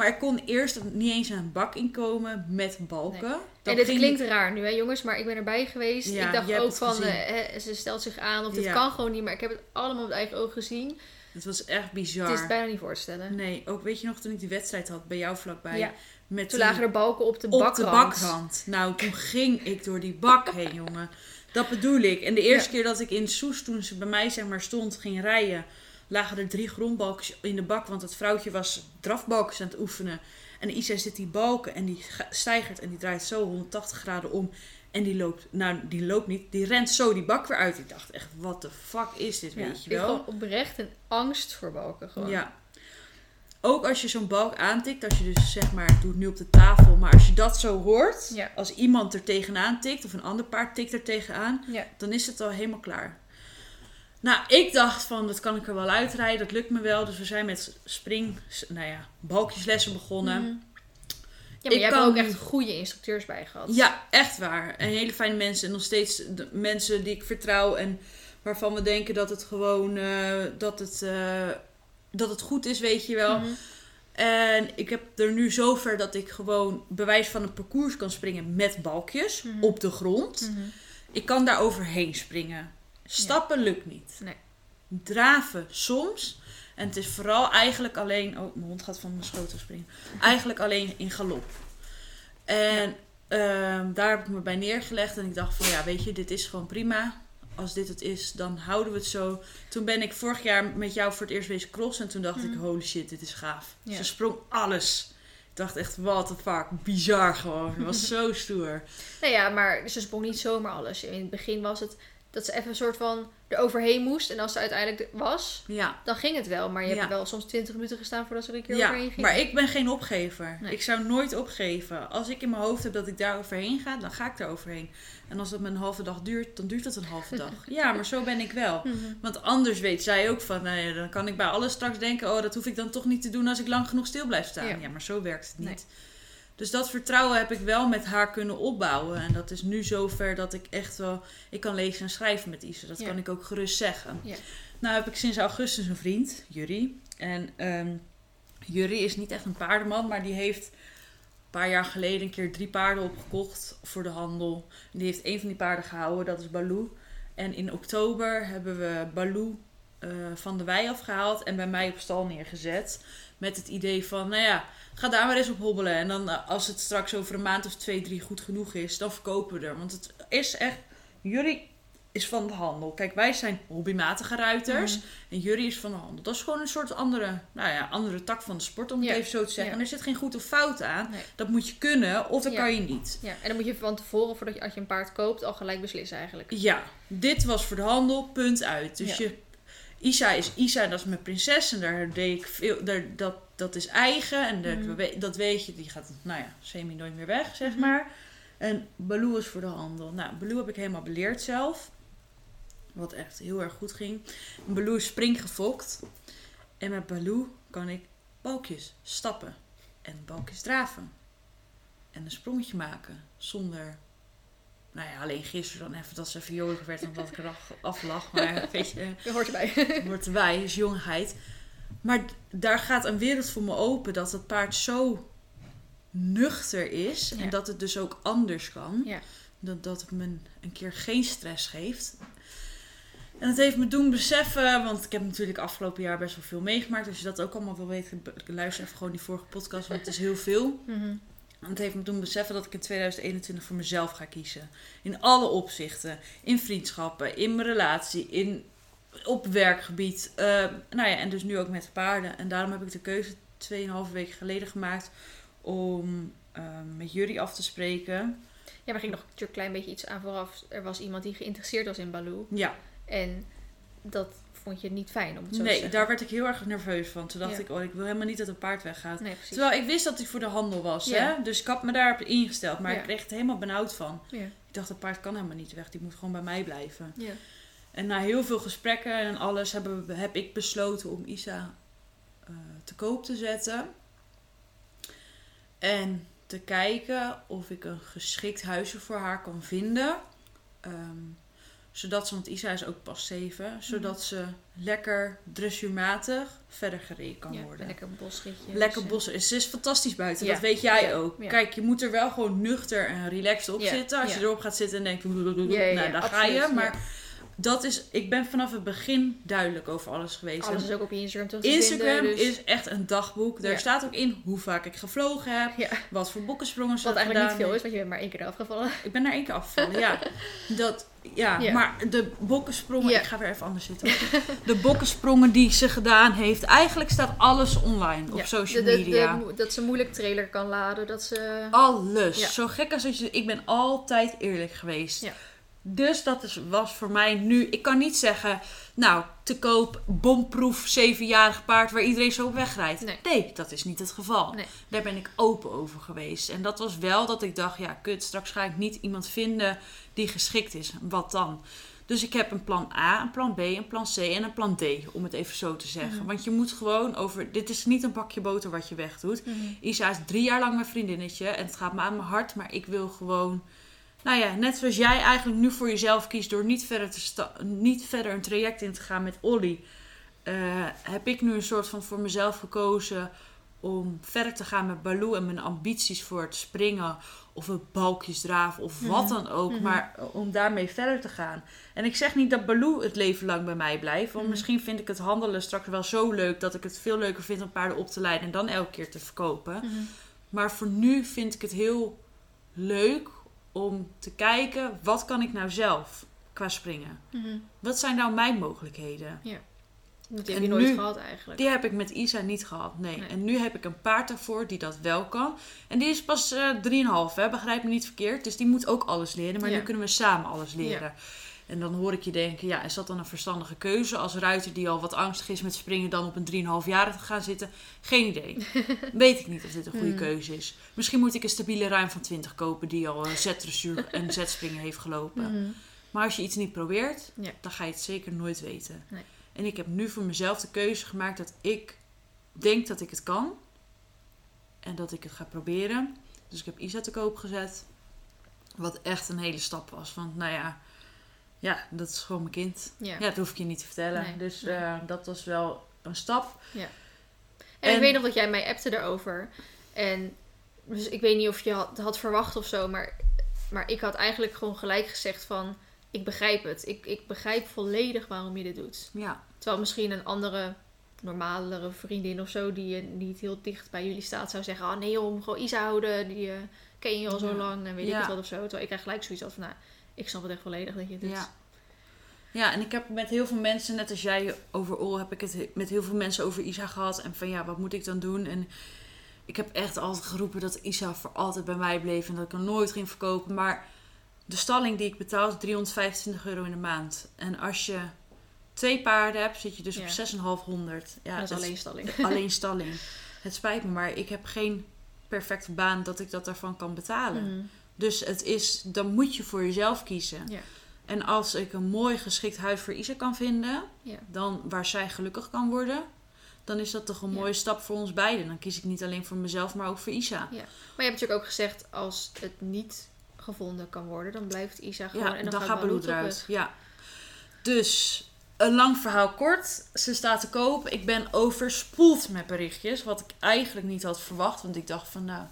Maar ik kon eerst niet eens een bak inkomen met balken. Nee. En dit ging- klinkt raar nu, hè jongens, maar ik ben erbij geweest. Ja, ik dacht ook van, eh, ze stelt zich aan of dit Ja. kan gewoon niet. Maar ik heb het allemaal met eigen ogen gezien. Het was echt bizar. Het is bijna niet voor te stellen. Nee, ook weet je nog toen ik die wedstrijd had bij jou vlakbij. Ja. Met Toen die- lagen er balken op de op bakrand. de bakrand. Nou, toen ging ik door die bak heen, jongen. Dat bedoel ik. En de eerste keer dat ik in Soes, toen ze bij mij zeg maar stond, ging rijden, lagen er drie grondbalkjes in de bak. Want het vrouwtje was drafbalkjes aan het oefenen. En Isa zit die balken en die stijgert en die draait zo 180 graden om. En die loopt, nou die loopt niet, die rent zo die bak weer uit. Ik dacht echt, wat de fuck is dit, Ja, weet ik je wel? gewoon oprecht een angst voor balken. Gewoon. Ja. Ook als je zo'n balk aantikt, als je dus zeg maar, ik doe het nu op de tafel, maar als je dat zo hoort, Ja. als iemand er tegenaan tikt of een ander paard tikt er tegenaan, Ja. dan is het al helemaal klaar. Nou, ik dacht van, dat kan ik er wel uitrijden, dat lukt me wel. Dus we zijn met spring, nou ja, balkjeslessen begonnen. Mhm. Ja, maar Ik je hebt er kan- ook echt goede instructeurs bij gehad. Ja, echt waar. En hele fijne mensen. En nog steeds mensen die ik vertrouw en waarvan we denken dat het gewoon, eh, dat, het, eh, dat het goed is, weet je wel. Mhm. En ik heb er nu zover dat ik gewoon bewijs van een parcours kan springen met balkjes Mhm. op de grond. Ik kan daar overheen springen. Stappen lukt niet. Nee. Draven soms. En het is vooral eigenlijk alleen... Oh, mijn hond gaat van mijn schoot springen. Eigenlijk alleen in galop. En ehm, daar heb ik me bij neergelegd. En ik dacht van ja, weet je, dit is gewoon prima. Als dit het is, dan houden we het zo. Toen ben ik vorig jaar met jou voor het eerst wezen crossen. En toen dacht ik, Mhm. holy shit, dit is gaaf. Ja. Ze sprong alles. Ik dacht echt, what the fuck. Bizar gewoon. Het was zo stoer. Nou ja, maar ze sprong niet zomaar alles. In het begin was het dat ze even een soort van er overheen moest. En als ze uiteindelijk was, Ja. dan ging het wel. Maar je hebt er wel soms 20 minuten gestaan voordat ze er een keer Ja, overheen ging. maar ik ben geen opgever. Nee. Ik zou nooit opgeven. Als ik in mijn hoofd heb dat ik daar overheen ga, dan ga ik daar overheen. En als dat me een halve dag duurt, dan duurt dat een halve dag. Ja, maar zo ben ik wel. Mhm. Want anders weet zij ook van, nou dan kan ik bij alles straks denken, oh, dat hoef ik dan toch niet te doen als ik lang genoeg stil blijf staan. Ja. Ja, maar zo werkt het niet. Nee. Dus dat vertrouwen heb ik wel met haar kunnen opbouwen. En dat is nu zover dat ik echt wel, ik kan lezen en schrijven met Isa. Dat Ja. kan ik ook gerust zeggen. Ja. Nou heb ik sinds augustus een vriend, Jury. En Jury is niet echt een paardenman, maar die heeft een paar jaar geleden een keer drie paarden opgekocht voor de handel. En die heeft een van die paarden gehouden, dat is Baloo. En in oktober hebben we Baloo eh, van de wei afgehaald en bij mij op stal neergezet. Met het idee van, nou ja, ga daar maar eens op hobbelen. En dan eh, als het straks over een maand of twee, drie goed genoeg is, dan verkopen we er. Want het is echt, Jury is van de handel. Kijk, wij zijn hobbymatige ruiters. Mhm. En Jury is van de handel. Dat is gewoon een soort andere, nou ja, andere tak van de sport, om het Ja. even zo te zeggen. Ja. En er zit geen goed of fout aan. Nee. Dat moet je kunnen, of dat Ja. kan je niet. Ja, en dan moet je van tevoren, voordat je, als je een paard koopt, al gelijk beslissen eigenlijk. Ja, dit was voor de handel, punt uit. Dus je, Isa is Isa, dat is mijn prinses. En daar deed ik veel, daar, dat, dat is eigen. En Mhm. we- dat weet je, die gaat, nou ja, semi nooit meer weg, zeg Mhm. maar. En Baloo is voor de handel. Nou, Baloo heb ik helemaal beleerd zelf. Wat echt heel erg goed ging. Baloo is springgefokt. En met Baloo kan ik balkjes stappen. En balkjes draven. En een sprongetje maken. Zonder... Nou ja, alleen gisteren dan even dat ze even jolig werd. Omdat ik er af- aflag. Maar weet je, Dat hoort erbij. hoort erbij. Is jongheid. Maar daar gaat een wereld voor me open. Dat het paard zo nuchter is. Ja. En dat het dus ook anders kan. Ja. Dat, dat het me een keer geen stress geeft. En het heeft me doen beseffen, want ik heb natuurlijk afgelopen jaar best wel veel meegemaakt. Als je dat ook allemaal wil weten, luister even gewoon die vorige podcast, want het is heel veel. Mhm. Het heeft me doen beseffen dat ik in 2021 voor mezelf ga kiezen. In alle opzichten. In vriendschappen, in mijn relatie, in, op werkgebied. Eh, nou ja, en dus nu ook met paarden. En daarom heb ik de keuze 2,5 weken geleden gemaakt om eh, met jullie af te spreken. Ja, maar ging nog een klein beetje iets aan vooraf. Er was iemand die geïnteresseerd was in Baloo. Ja, En dat vond je niet fijn om het zo te nee, zeggen. daar werd ik heel erg nerveus van. Toen dacht Ja. ik, oh, ik wil helemaal niet dat een paard weggaat. Nee. Terwijl ik wist dat hij voor de handel was. Ja. Hè? Dus ik had me daarop ingesteld. Maar ik kreeg het helemaal benauwd van. Ja. Ik dacht, dat paard kan helemaal niet weg. Die moet gewoon bij mij blijven. Ja. En na heel veel gesprekken en alles hebben, heb ik besloten om Isa eh, te koop te zetten. En te kijken of ik een geschikt huisje voor haar kan vinden. Ehm, zodat ze, want Isa is ook pas zeven, zodat ze lekker dressuurmatig verder gereden kan Ja, worden. lekker bosritje. Lekker bossen. Ze is fantastisch buiten. Ja. Dat weet jij Ja. ook. Kijk, je moet er wel gewoon nuchter en relaxed op zitten. Als je erop gaat zitten en denkt, nou, dan ga je. Maar dat is, ik ben vanaf het begin duidelijk over alles geweest. Alles is ook op je Instagram te Instagram vinden. Dus is echt een dagboek. Daar Ja. staat ook in hoe vaak ik gevlogen heb, Ja. wat voor boekensprongen ze Wat eigenlijk niet veel is, want je bent maar één keer afgevallen. Ik ben er één keer afgevallen, ja. Dat, ja, Ja. maar de bokkensprongen... Ik ga weer even anders zitten. De bokkensprongen die ze gedaan heeft... Eigenlijk staat alles online op social De- de- media. de- dat ze moeilijk trailer kan laden. Dat ze... Alles. Zo gek als dat je... Ik ben altijd eerlijk geweest. Ja. Dus dat is, was voor mij nu... Ik kan niet zeggen... Nou, te koop, bomproef, zevenjarig paard... waar iedereen zo op wegrijdt. Nee. dat is niet het geval. Nee. Daar ben ik open over geweest. En dat was wel dat ik dacht... Ja, kut, straks ga ik niet iemand vinden die geschikt is. Wat dan? Dus ik heb een plan A, een plan B, een plan C en een plan D. Om het even zo te zeggen. Mhm. Want je moet gewoon over... Dit is niet een bakje boter wat je wegdoet. Mhm. Isa is drie jaar lang mijn vriendinnetje. En het gaat me aan mijn hart. Maar ik wil gewoon... Nou ja, net zoals jij eigenlijk nu voor jezelf kiest... door niet verder, te niet verder een traject in te gaan met Olly... eh, heb ik nu een soort van voor mezelf gekozen... om verder te gaan met Baloo en mijn ambities voor het springen... of het balkjesdraven of wat Mhm. dan ook. Mhm. Maar om daarmee verder te gaan. En ik zeg niet dat Baloo het leven lang bij mij blijft. Want Mhm. misschien vind ik het handelen straks wel zo leuk... dat ik het veel leuker vind om paarden op te leiden... en dan elke keer te verkopen. Maar voor nu vind ik het heel leuk om te kijken, wat kan ik nou zelf qua springen? Mhm. Wat zijn nou mijn mogelijkheden? Dat En heb je nooit nu- gehad eigenlijk. Die heb ik met Isa niet gehad, nee. Nee. En nu heb ik een paard daarvoor die dat wel kan. En die is pas eh 3,5, hè? begrijp me niet verkeerd. Dus die moet ook alles leren, maar Ja. nu kunnen we samen alles leren. En dan hoor ik je denken, ja, is dat dan een verstandige keuze als ruiter die al wat angstig is met springen dan op een 3,5-jarige te gaan zitten? Geen idee. Weet ik niet of dit een goede Hmm. keuze is. Misschien moet ik een stabiele ruim van 20 kopen die al een zetdressuur en zetspringen heeft gelopen. Mhm. Maar als je iets niet probeert, Ja. dan ga je het zeker nooit weten. Nee. En ik heb nu voor mezelf de keuze gemaakt dat ik denk dat ik het kan. En dat ik het ga proberen. Dus ik heb Isa te koop gezet. Wat echt een hele stap was. Want nou ja, ja dat is gewoon mijn kind. Ja. Ja, dat hoef ik je niet te vertellen. Nee, dus nee. eh, dat was wel een stap. En, En- ik weet nog dat jij mij appte daarover. En dus ik weet niet of je had, had verwacht of zo, maar, maar ik had eigenlijk gewoon gelijk gezegd van... Ik begrijp het. Ik, ik begrijp volledig waarom je dit doet. Ja, Terwijl misschien een andere, normalere vriendin of zo... die niet heel dicht bij jullie staat, zou zeggen... Oh nee joh, gewoon Isa houden. Die eh, ken je al zo Ja. lang en weet ik Ja. het wat of zo. Terwijl ik eigenlijk gelijk zoiets had van... Nou, ik snap het echt volledig dat je dit... Ja. Ja, en ik heb met heel veel mensen, net als jij overal, heb ik het met heel veel mensen over Isa gehad. En van ja, wat moet ik dan doen? En ik heb echt altijd geroepen dat Isa voor altijd bij mij bleef en dat ik hem nooit ging verkopen. Maar de stalling die ik betaal is 325 euro in de maand. En als je twee paarden hebt, zit je dus Ja. op 6,500. Ja, dat is alleen stalling. alleen stalling. Het spijt me, maar ik heb geen perfecte baan dat ik dat daarvan kan betalen. Mhm. Dus het is, dan moet je voor jezelf kiezen. Ja. En als ik een mooi geschikt huis voor Isa kan vinden, Ja. dan waar zij gelukkig kan worden, dan is dat toch een Ja. mooie stap voor ons beiden. Dan kies ik niet alleen voor mezelf, maar ook voor Isa. Maar je hebt natuurlijk ook gezegd, als het niet gevonden kan worden, dan blijft Isa gewoon Ja, en dan, dan, gaat Baloo eruit. Ja. Dus een lang verhaal kort. Ze staat te koop. Ik ben overspoeld met berichtjes. Wat ik eigenlijk niet had verwacht. Want ik dacht van nou,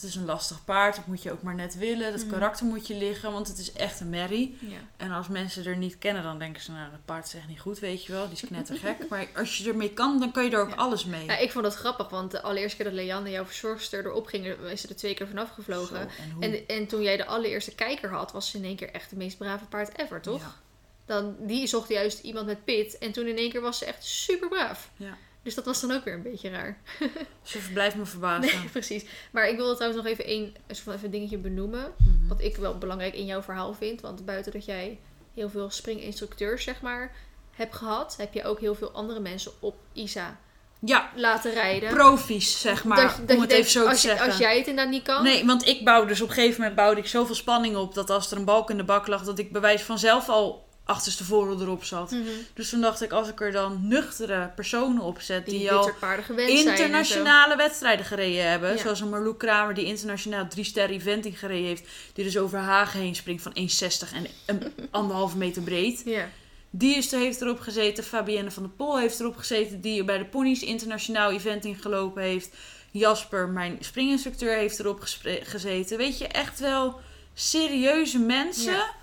het is een lastig paard. Dat moet je ook maar net willen. Dat Mhm. karakter moet je liggen. Want het is echt een merrie. Ja. En als mensen er niet kennen, dan denken ze, nou, dat paard is echt niet goed, weet je wel. Die is knettergek. maar als je ermee kan, dan kan je er ook Ja. alles mee. Ja, ik vond dat grappig, want de allereerste keer dat Leanne, jouw verzorgster, erop ging, is ze er twee keer vanaf Zo, gevlogen. en? En, en toen jij de allereerste kijker had, was ze in één keer echt de meest brave paard ever, toch? Dan, die zocht juist iemand met pit en toen in één keer was ze echt super braaf. Ja. Dus dat was dan ook weer een beetje raar. Ze blijft me verbazen. Nee, precies. Maar ik wilde trouwens nog even één even een dingetje benoemen. Mhm. Wat ik wel belangrijk in jouw verhaal vind. Want buiten dat jij heel veel springinstructeurs, zeg maar, hebt gehad, heb je ook heel veel andere mensen op ISA Ja, laten rijden. profies, zeg maar. Dat dat om het denkt, even zo te als, je- zeggen. als jij het inderdaad niet kan. Nee, want ik bouwde dus op een gegeven moment bouwde ik zoveel spanning op dat als er een balk in de bak lag, dat ik bewijs vanzelf al achterstevoren erop zat. Mhm. Dus toen dacht ik, als ik er dan nuchtere personen op zet Die, die, al internationale wedstrijden gereden hebben. Ja. Zoals een Marloek Kramer die internationaal drie sterren eventing gereden heeft. Die dus over Hagen heen springt van 1,60 en een anderhalve meter breed. Ja. Die is, heeft erop gezeten. Fabienne van der Pol heeft erop gezeten. Die bij de ponies internationaal eventing gelopen heeft. Jasper, mijn springinstructeur, heeft erop gezeten. Weet je, echt wel serieuze mensen. Ja.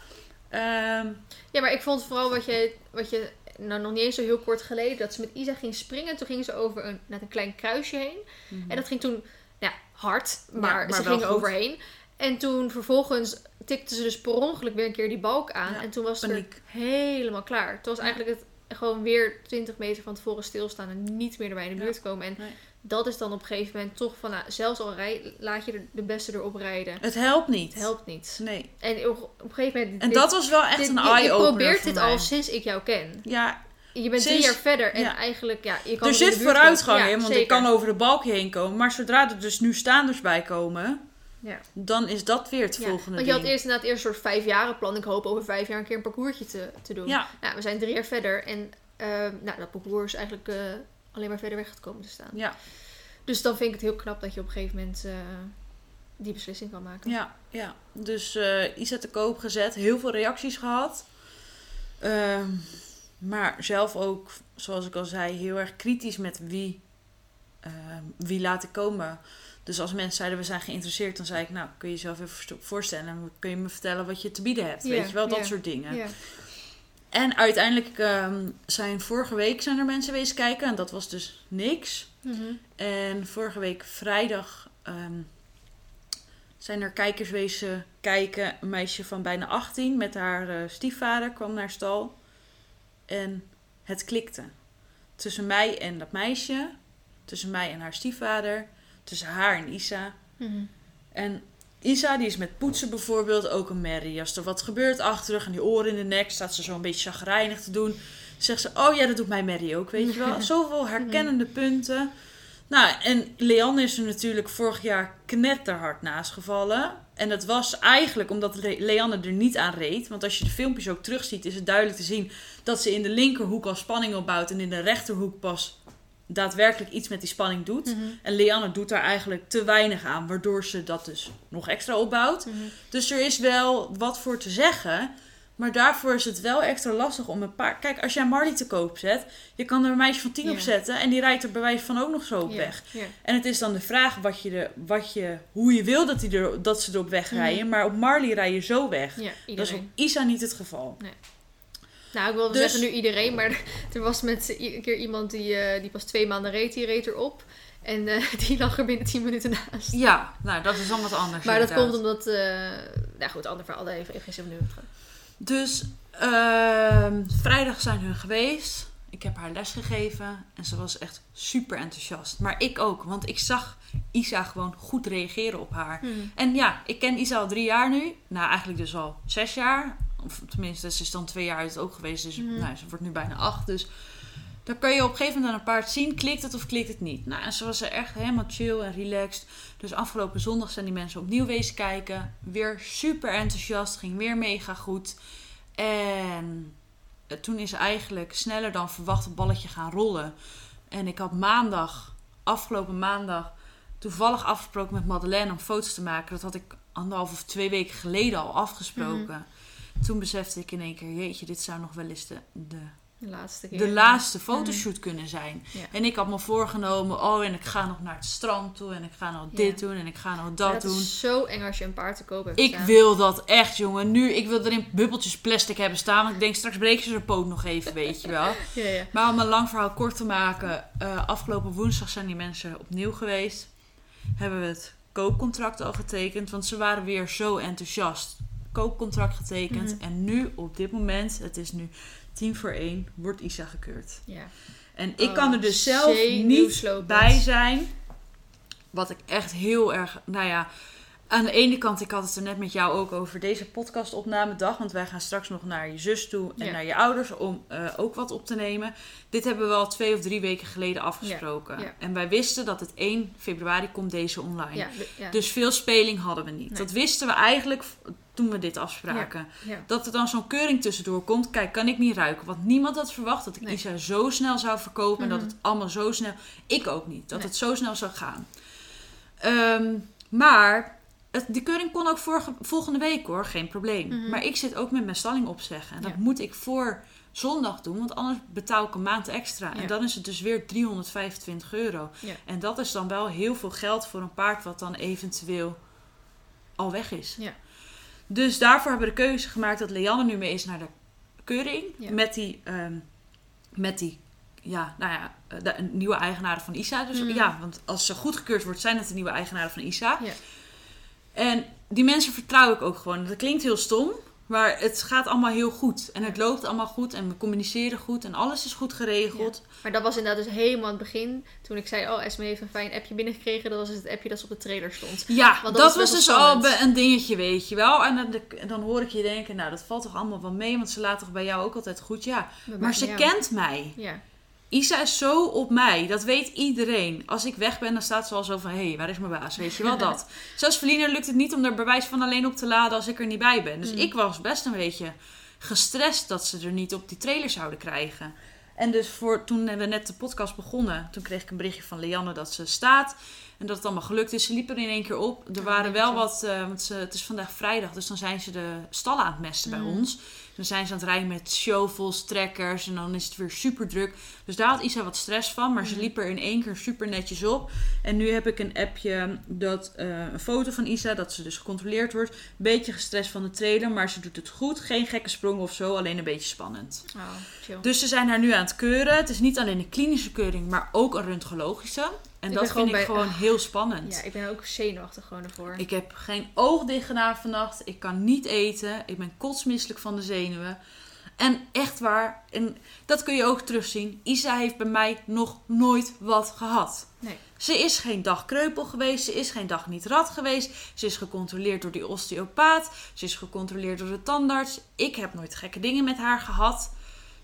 Ehm, Ja, maar ik vond vooral wat je, wat je nou nog niet eens zo heel kort geleden, dat ze met Isa ging springen. Toen ging ze over een, net een klein kruisje heen. En dat ging toen ja, hard, maar, maar ze wel ging goed. overheen. En toen vervolgens tikte ze dus per ongeluk weer een keer die balk aan. Ja, en toen was het er helemaal klaar. Toen was eigenlijk het gewoon weer 20 meter van tevoren stilstaan en niet meer erbij in de buurt komen. En Nee. Dat is dan op een gegeven moment toch van, nou, zelfs al rij, laat je er de beste erop rijden. Het helpt niet. Het helpt niet. Nee. En op, op een gegeven moment... En dit- dat was wel echt dit- een je- Je eye-opener probeert dit mij. al sinds ik jou ken. Ja, Je bent Sinds- drie jaar verder en ja. eigenlijk, ja, je kan er zit de vooruitgang in, Ja, want ik kan over de balk heen komen. Maar zodra er dus nu staanders bij komen, Ja. dan is dat weer het volgende Want je had eerst inderdaad eerst een soort vijfjaren plan. Ik hoop over vijf jaar een keer een parcoursje te, te doen. Ja, Nou, we zijn drie jaar verder en eh, nou, dat parcours is eigenlijk eh, alleen maar verder weg gaat komen te staan. ja, Dus dan vind ik het heel knap dat je op een gegeven moment eh, die beslissing kan maken. ja, ja. Dus eh Isa te koop gezet, heel veel reacties gehad. Ehm, maar zelf ook, zoals ik al zei, heel erg kritisch met wie, ehm, wie laat ik komen. Dus als mensen zeiden we zijn geïnteresseerd, dan zei ik, nou kun je jezelf even voorst- voorstellen en kun je me vertellen wat je te bieden hebt. Weet je wel, dat soort dingen. En uiteindelijk ehm, zijn vorige week zijn er mensen wezen kijken en dat was dus niks. Mhm. En vorige week vrijdag ehm, zijn er kijkers wezen kijken. Een meisje van bijna 18 met haar eh, stiefvader kwam naar stal. En het klikte. Tussen mij en dat meisje. Tussen mij en haar stiefvader. Tussen haar en Isa. Mhm. En Isa, die is met poetsen bijvoorbeeld ook een merrie. Als er wat gebeurt achterig en die oren in de nek, staat ze zo een beetje chagrijnig te doen. Zegt ze, oh ja, dat doet mijn merrie ook, weet je wel. Zoveel herkennende punten. Nou, en Leanne is er natuurlijk vorig jaar knetterhard naast gevallen. En dat was eigenlijk omdat Le- Leanne er niet aan reed. Want als je de filmpjes ook terugziet, is het duidelijk te zien dat ze in de linkerhoek al spanning opbouwt en in de rechterhoek pas daadwerkelijk iets met die spanning doet. Mhm. En Leanne doet daar eigenlijk te weinig aan, waardoor ze dat dus nog extra opbouwt. Mhm. Dus er is wel wat voor te zeggen. Maar daarvoor is het wel extra lastig om een paar. Kijk, als jij Marley te koop zet, je kan er een meisje van 10 op Ja. zetten en die rijdt er bij wijze van ook nog zo op weg. En het is dan de vraag wat je de, wat je, hoe je wil dat, die er, dat ze er op weg rijden. Maar op Marley rij je zo weg. Dat is op Isa niet het geval. Nou, ik wilde Dus- zeggen nu iedereen, maar er was met een keer iemand die, eh, die pas twee maanden reed, die reed erop. En eh, die lag er binnen 10 minuten naast. Ja, nou dat is dan wat anders. Maar dat komt omdat, eh nou goed, ander verhaal, daar even, even geen zin om nu gaan. Dus ehm, vrijdag zijn hun geweest. Ik heb haar les gegeven en ze was echt super enthousiast. Maar ik ook, want ik zag Isa gewoon goed reageren op haar. En ja, ik ken Isa al drie jaar nu. Nou, eigenlijk dus al zes jaar. Of tenminste, ze is dan twee jaar uit het ook geweest. Dus Mhm. nou, ze wordt nu bijna acht. Dus dan kan je op een gegeven moment aan een paard zien, klikt het of klikt het niet. Nou, en ze was er echt helemaal chill en relaxed. Dus afgelopen zondag zijn die mensen opnieuw wezen kijken. Weer super enthousiast, ging weer mega goed. En eh, toen is eigenlijk sneller dan verwacht het balletje gaan rollen. En ik had maandag, afgelopen maandag, toevallig afgesproken met Madeleine om foto's te maken. Dat had ik anderhalf of twee weken geleden al afgesproken. Toen besefte ik in één keer, jeetje, dit zou nog wel eens de, de, De laatste keer. de laatste fotoshoot kunnen zijn. Ja. En ik had me voorgenomen, oh, en ik ga nog naar het strand toe. En ik ga nog dit doen en ik ga nog dat, dat doen. is zo eng als je een paard te koop hebt Ik staan. wil dat echt, jongen. Nu, ik wil erin bubbeltjes plastic hebben staan. Want ik denk, straks breek je zijn poot nog even, weet je wel. Ja, ja. Maar om een lang verhaal kort te maken. eh, afgelopen woensdag zijn die mensen opnieuw geweest. Hebben we het koopcontract al getekend. Want ze waren weer zo enthousiast. Koopcontract getekend. Mhm. En nu, op dit moment, het is nu tien voor één, wordt Isa gekeurd. ja. En ik Oh, kan er dus zelf niet bij zijn. Wat ik echt heel erg, nou ja, aan de ene kant, ik had het er net met jou ook over deze podcastopnamedag. Want wij gaan straks nog naar je zus toe en Ja. naar je ouders om eh, ook wat op te nemen. Dit hebben we al twee of drie weken geleden afgesproken. Ja, ja. En wij wisten dat het 1 februari komt deze online. Dus veel speling hadden we niet. Nee. Dat wisten we eigenlijk toen we dit afspraken. ja. Dat er dan zo'n keuring tussendoor komt. Kijk, kan ik niet ruiken. Want niemand had verwacht dat ik Nee. Isa zo snel zou verkopen. En dat Mhm. het allemaal zo snel... Ik ook niet. Dat Nee. het zo snel zou gaan. Ehm, maar het, die keuring kon ook vorige, volgende week hoor. Geen probleem. Mhm. Maar ik zit ook met mijn stalling opzeggen. En dat Ja. moet ik voor zondag doen. Want anders betaal ik een maand extra. En dan is het dus weer 325 euro. En dat is dan wel heel veel geld voor een paard wat dan eventueel al weg is. Ja. Dus daarvoor hebben we de keuze gemaakt dat Leanne nu mee is naar de keuring. Ja. Met die, ehm, met die, ja, nou ja, de nieuwe eigenaren van ISA. Dus Mhm. ja, want als ze goedgekeurd wordt, zijn het de nieuwe eigenaren van ISA. Ja. En die mensen vertrouw ik ook gewoon. Dat klinkt heel stom, maar het gaat allemaal heel goed. En het loopt allemaal goed en we communiceren goed en alles is goed geregeld. Maar dat was inderdaad dus helemaal aan het begin. Toen ik zei, oh, Esme heeft een fijn appje binnengekregen. Dat was het appje dat op de trailer stond. Ja, dat, was dus al een dingetje, weet je wel. En dan, hoor ik je denken, nou, dat valt toch allemaal wel mee, want ze laat toch bij jou ook altijd goed. Ja, maar ze kent mij. Ja. Isa is zo op mij, dat weet iedereen. Als ik weg ben, dan staat ze al zo van, hé, hey, waar is mijn baas? Weet je wel dat? Zelfs Verlina lukt het niet om er bewijs van alleen op te laden als ik er niet bij ben. Dus Mm. ik was best een beetje gestrest dat ze er niet op die trailer zouden krijgen. En dus voor, toen we net de podcast begonnen, toen kreeg ik een berichtje van Leanne dat ze staat. En dat het allemaal gelukt is. Ze liepen er in één keer op. Er Ja, waren wel wat, eh, want ze, het is vandaag vrijdag, dus dan zijn ze de stallen aan het mesten bij Mm. ons. Dan zijn ze aan het rijden met shovels, trekkers en dan is het weer super druk. Dus daar had Isa wat stress van, maar ze Mhm. liep er in één keer super netjes op. En nu heb ik een appje, dat, eh, een foto van Isa, dat ze dus gecontroleerd wordt. Beetje gestrest van de trailer, maar ze doet het goed. Geen gekke sprongen of zo, alleen een beetje spannend. Oh, chill. Dus ze zijn haar nu aan het keuren. Het is niet alleen een klinische keuring, maar ook een röntgenologische. En Ik dat vind gewoon ik gewoon heel spannend. Ja, ik ben ook zenuwachtig gewoon ervoor. Ik heb geen oog dicht gedaan vannacht. Ik kan niet eten. Ik ben kotsmisselijk van de zenuwen. En echt waar, en dat kun je ook terugzien. Isa heeft bij mij nog nooit wat gehad. Nee. Ze is geen dag kreupel geweest. Ze is geen dag niet rad geweest. Ze is gecontroleerd door die osteopaat. Ze is gecontroleerd door de tandarts. Ik heb nooit gekke dingen met haar gehad.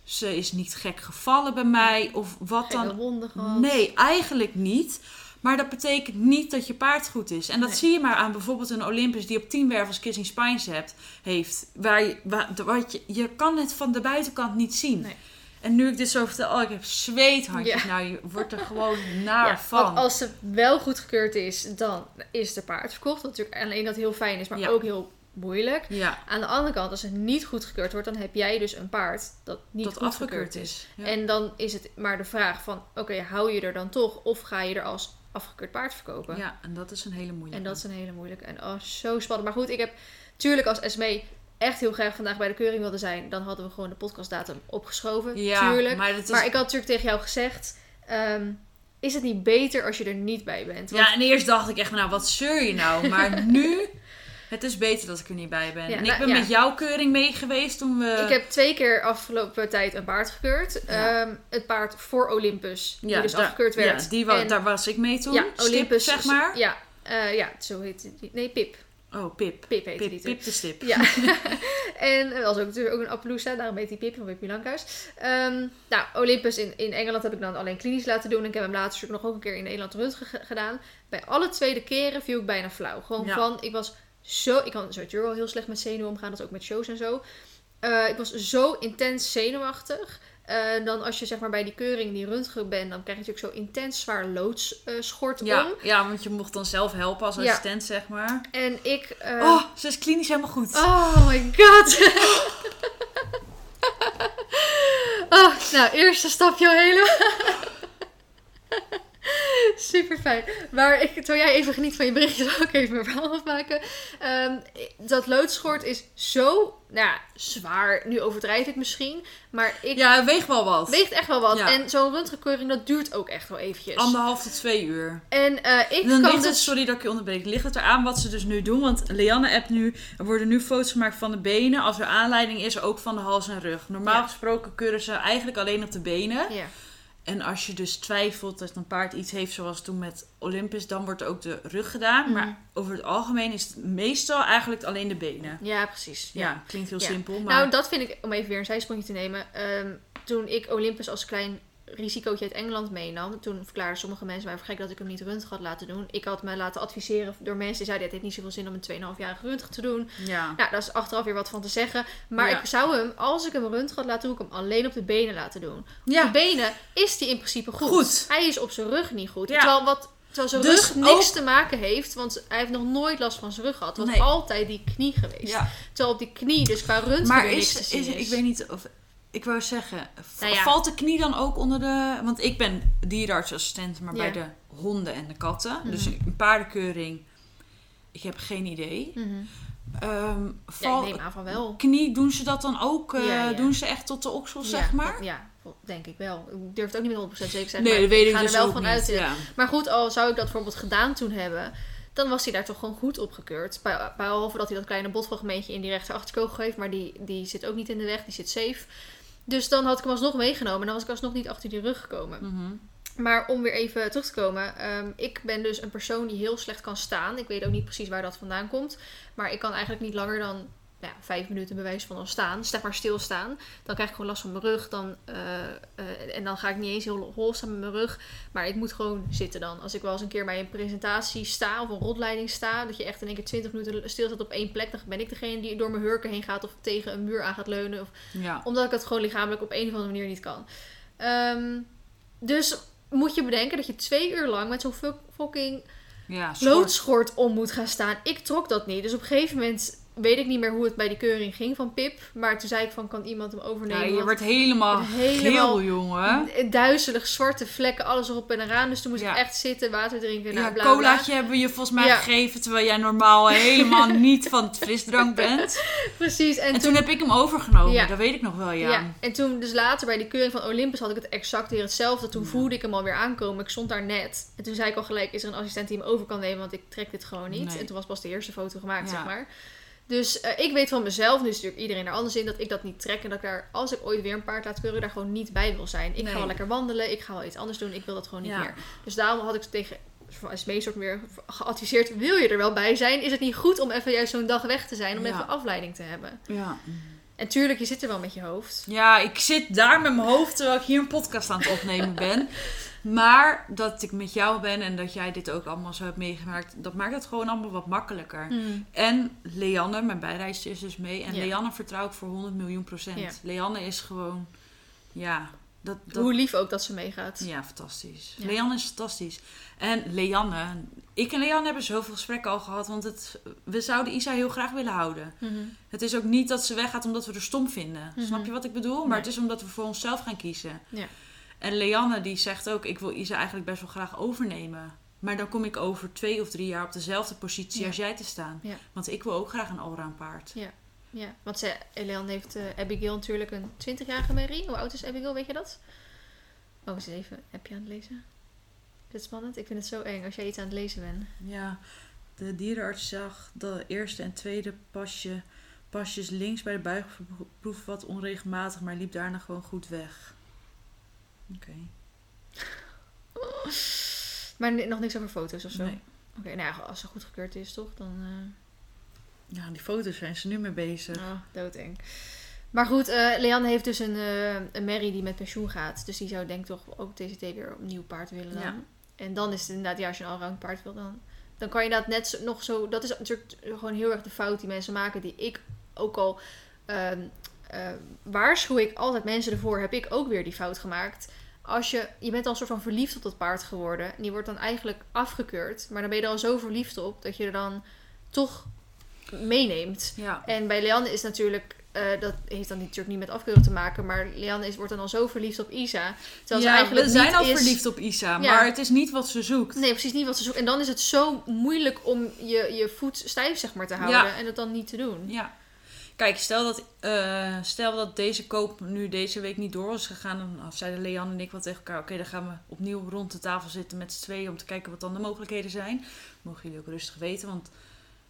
Ze is niet gek gevallen bij mij. Of wat Geen dan wonden gehad. Nee, eigenlijk niet. Maar dat betekent niet dat je paard goed is. En dat Nee. zie je maar aan bijvoorbeeld een Olympus die op 10 wervels kissing spines hebt, heeft. Waar je, waar, wat je, je kan het van de buitenkant niet zien. Nee. En nu ik dit zo vertel, oh, ik heb zweethandjes. Ja. Nou, je wordt er gewoon naar Ja, van. want als ze wel goedgekeurd is, dan is de paard verkocht. Wat natuurlijk alleen dat heel fijn is, maar Ja. ook heel moeilijk. Ja, Aan de andere kant, als het niet goedgekeurd wordt, dan heb jij dus een paard dat niet dat afgekeurd is. is. Ja. En dan is het maar de vraag van, oké, hou je er dan toch? Of ga je er als afgekeurd paard verkopen? ja, en dat is een hele moeilijke. En dat is een hele moeilijke. En oh, zo spannend. Maar goed, ik heb tuurlijk als SME echt heel graag vandaag bij de keuring wilde zijn, dan hadden we gewoon de podcastdatum opgeschoven. ja, tuurlijk. maar dat is... Maar ik had natuurlijk tegen jou gezegd, ehm, is het niet beter als je er niet bij bent? Want- Ja, en eerst dacht ik echt, nou, wat zeur je nou? Maar nu, het is beter dat ik er niet bij ben. Ja, en ik nou, ben ja. met jouw keuring mee geweest toen we... Ik heb twee keer afgelopen tijd een paard gekeurd. Ja. Ehm, het paard voor Olympus, die Ja, dus daar- afgekeurd werd. Ja, die wa- En- daar was ik mee toen. ja, Stip, Olympus, zeg maar. Ja, eh, ja, zo heet die. Nee, Pip. Oh, Pip. Pip die Pip, toen. Pip de stip. Ja. en er was ook natuurlijk ook een Appaloosa, daarom heet die Pip van Pippi Lankhuis. Ehm, nou, Olympus in, in Engeland heb ik dan alleen klinisch laten doen. En ik heb hem later natuurlijk nog ook een keer in Nederland ge- gedaan. Bij alle tweede keren viel ik bijna flauw. Gewoon Ja. van, ik was zo... Ik kan sowieso wel heel slecht met zenuwen omgaan, dat ook met shows en zo. Eh, ik was zo intens zenuwachtig. Eh, dan als je zeg maar bij die keuring, die röntgen bent, dan krijg je natuurlijk zo intens zwaar loodschort Ja, om. ja, want je mocht dan zelf helpen als Ja. assistent, zeg maar. En ik... eh, oh, ze is klinisch helemaal goed. Oh my god. oh, nou, eerste stapje al helemaal. Super fijn. Maar ik, terwijl jij even geniet van je berichtjes, zal ik even mijn verhaal afmaken. Ehm, dat loodschort is zo nou, ja, zwaar. Nu overdrijf ik misschien. Maar ik Ja, het weegt wel wat. weegt echt wel wat. Ja. En zo'n röntgenkeuring, dat duurt ook echt wel eventjes. Anderhalf tot twee uur. En eh, ik dan kan ligt het, dus... sorry dat ik je onderbreek, ligt het eraan wat ze dus nu doen. Want Leanne appt nu, er worden nu foto's gemaakt van de benen. Als er aanleiding is, ook van de hals en rug. Normaal Ja. gesproken keuren ze eigenlijk alleen op de benen. Ja. En als je dus twijfelt dat een paard iets heeft zoals toen met Olympus, dan wordt ook de rug gedaan. Maar Mhm. over het algemeen is het meestal eigenlijk alleen de benen. ja, precies. Ja, klinkt heel Ja. simpel, maar... Nou, dat vind ik, om even weer een zijsprongje te nemen. ehm, toen ik Olympus als klein risicootje uit Engeland meenam, toen verklaarden sommige mensen mij voor gek dat ik hem niet röntgen had laten doen. Ik had me laten adviseren door mensen die zeiden: het heeft niet zoveel zin om een 2,5-jarige röntgen te doen. ja. Nou, daar is achteraf weer wat van te zeggen. Maar Ja. ik zou hem, als ik hem röntgen had laten doen, ik hem alleen op de benen laten doen. Op ja. de benen is die in principe goed. Goed. Hij is op zijn rug niet goed. Ja. Terwijl, wat, terwijl zijn Dus rug niks ook- te maken heeft, want hij heeft nog nooit last van zijn rug gehad. Het was Nee. altijd die knie geweest. ja. Terwijl op die knie, dus qua röntgen Maar weer niks is, is, ik weet niet of... Ik wou zeggen, Nou ja. valt de knie dan ook onder de... Want ik ben dierenartsassistent, maar bij de honden en de katten. Mhm. Dus een paardenkeuring, ik heb geen idee. Ehm Ja, val, ik neem aan van wel. knie, doen ze dat dan ook? eh. Doen ze echt tot de oksel, zeg maar? dat- Ja, denk ik wel. Ik durf het ook niet met 100% zeker te zeggen. nee, maar dat weet ik ga dus er wel van uit. Maar goed, al zou ik dat bijvoorbeeld gedaan toen hebben, dan was hij daar toch gewoon goed opgekeurd. Be- Behalve dat hij dat kleine botfragmentje in die rechter achterkogel heeft, maar die, die zit ook niet in de weg, die zit safe. Dus dan had ik hem alsnog meegenomen en dan was ik alsnog niet achter die rug gekomen. Mhm. Maar om weer even terug te komen, ehm, ik ben dus een persoon die heel slecht kan staan. Ik weet ook niet precies waar dat vandaan komt, maar ik kan eigenlijk niet langer dan nou ja, vijf minuten bewijs van al staan. Zeg maar stilstaan. Dan krijg ik gewoon last van mijn rug. Dan, eh, eh, en dan ga ik niet eens heel hol staan met mijn rug. Maar ik moet gewoon zitten dan. Als ik wel eens een keer bij een presentatie sta of een rondleiding sta. Dat je echt in één keer 20 minuten stilstaat op één plek. Dan ben ik degene die door mijn hurken heen gaat of tegen een muur aan gaat leunen. Of, ja. omdat ik het gewoon lichamelijk op een of andere manier niet kan. Ehm, dus moet je bedenken dat je twee uur lang met zo'n fuck- fucking Ja, schort. loodschort om moet gaan staan. Ik trok dat niet. Dus op een gegeven moment weet ik niet meer hoe het bij die keuring ging van Pip. Maar toen zei ik van, kan iemand hem Ja, overnemen? je Want wordt helemaal, Helemaal- geel, jongen. Duizelig, zwarte vlekken, alles erop en eraan. Dus toen moest Ja. ik echt zitten, water drinken. Ja, colaatje hebben we je volgens mij Ja. gegeven, terwijl jij normaal helemaal niet van het frisdrank bent. Precies. En, En toen, toen heb ik hem overgenomen, Ja. dat weet ik nog wel, ja. ja. en toen dus later bij die keuring van Olympus had ik het exact weer hetzelfde. Toen Ja. voelde ik hem alweer aankomen. Ik stond daar net. En toen zei ik al gelijk, is er een assistent die hem over kan nemen? Want ik trek dit gewoon niet. Nee. En toen was pas de eerste foto gemaakt, Ja. zeg maar. Dus eh, ik weet van mezelf, nu is natuurlijk iedereen er anders in, dat ik dat niet trek. En dat ik daar, als ik ooit weer een paard laat keuren, daar gewoon niet bij wil zijn. Ik Nee. ga wel lekker wandelen, ik ga wel iets anders doen, ik wil dat gewoon niet Ja. meer. Dus daarom had ik tegen Smee soort meer geadviseerd, wil je er wel bij zijn? Is het niet goed om even juist zo'n dag weg te zijn, om Ja. even afleiding te hebben? Ja. En tuurlijk, je zit er wel met je hoofd. ja, ik zit daar met mijn hoofd terwijl ik hier een podcast aan het opnemen ben. Maar dat ik met jou ben en dat jij dit ook allemaal zo hebt meegemaakt, dat maakt het gewoon allemaal wat makkelijker. En Leanne, mijn bijrijster, is dus mee. En Ja. Leanne vertrouw ik voor 100 miljoen procent. Ja. Leanne is gewoon, ja, dat, dat, Hoe lief ook dat ze meegaat. Ja, fantastisch. Ja. Leanne is fantastisch. En Leanne, ik en Leanne hebben zoveel gesprekken al gehad, want het, we zouden Isa heel graag willen houden. Mhm. Het is ook niet dat ze weggaat omdat we er stom vinden. Mhm. Snap je wat ik bedoel? Maar Nee. het is omdat we voor onszelf gaan kiezen. Ja. En Leanne die zegt ook, ik wil Isa eigenlijk best wel graag overnemen. Maar dan kom ik over twee of drie jaar op dezelfde positie Ja. als jij te staan. Ja. Want ik wil ook graag een allround paard. Ja, want ze, heeft eh, Abigail natuurlijk een 20-jarige Mary. Hoe oud is Abigail, weet je dat? Oh, eens even. Heb je aan het lezen? Is het spannend? Ik vind het zo eng als jij iets aan het lezen bent. Ja, de dierenarts zag de eerste en tweede pasje, pasjes links bij de buigproef wat onregelmatig, maar liep daarna gewoon goed weg. Oké. Maar nog niks over foto's of zo? Nee. Oké, nou ja, als ze goedgekeurd is, toch? Dan... eh, Ja, die foto's zijn ze nu mee bezig. Oh, doodeng. Maar goed, eh Leanne heeft dus een, eh, een Mary die met pensioen gaat. Dus die zou denk ik toch ook TCT weer opnieuw paard willen dan. Ja. En dan is het inderdaad, ja, als je een allround paard wil, dan, dan kan je inderdaad net zo, nog zo... Dat is natuurlijk gewoon heel erg de fout die mensen maken, die ik ook al... ehm eh, waarschuw ik altijd mensen ervoor, heb ik ook weer die fout gemaakt. Als je, je bent al een soort van verliefd op dat paard geworden. En die wordt dan eigenlijk afgekeurd. Maar dan ben je er al zo verliefd op, dat je er dan toch meeneemt. Ja. En bij Leanne is natuurlijk, eh, dat heeft dan natuurlijk niet met afkeuren te maken, maar Leanne is, wordt dan al zo verliefd op Isa. Terwijl ze eigenlijk we zijn niet al is... verliefd op Isa, Ja. maar het is niet wat ze zoekt. Nee, precies niet wat ze zoekt. En dan is het zo moeilijk om je, je voet stijf zeg maar te houden Ja. en het dan niet te doen. Ja. Kijk, stel dat, eh, stel dat deze koop nu deze week niet door was gegaan. Dan zeiden Leanne en ik wel tegen elkaar. Oké, dan gaan we opnieuw rond de tafel zitten met z'n tweeën. Om te kijken wat dan de mogelijkheden zijn. Mogen jullie ook rustig weten. Want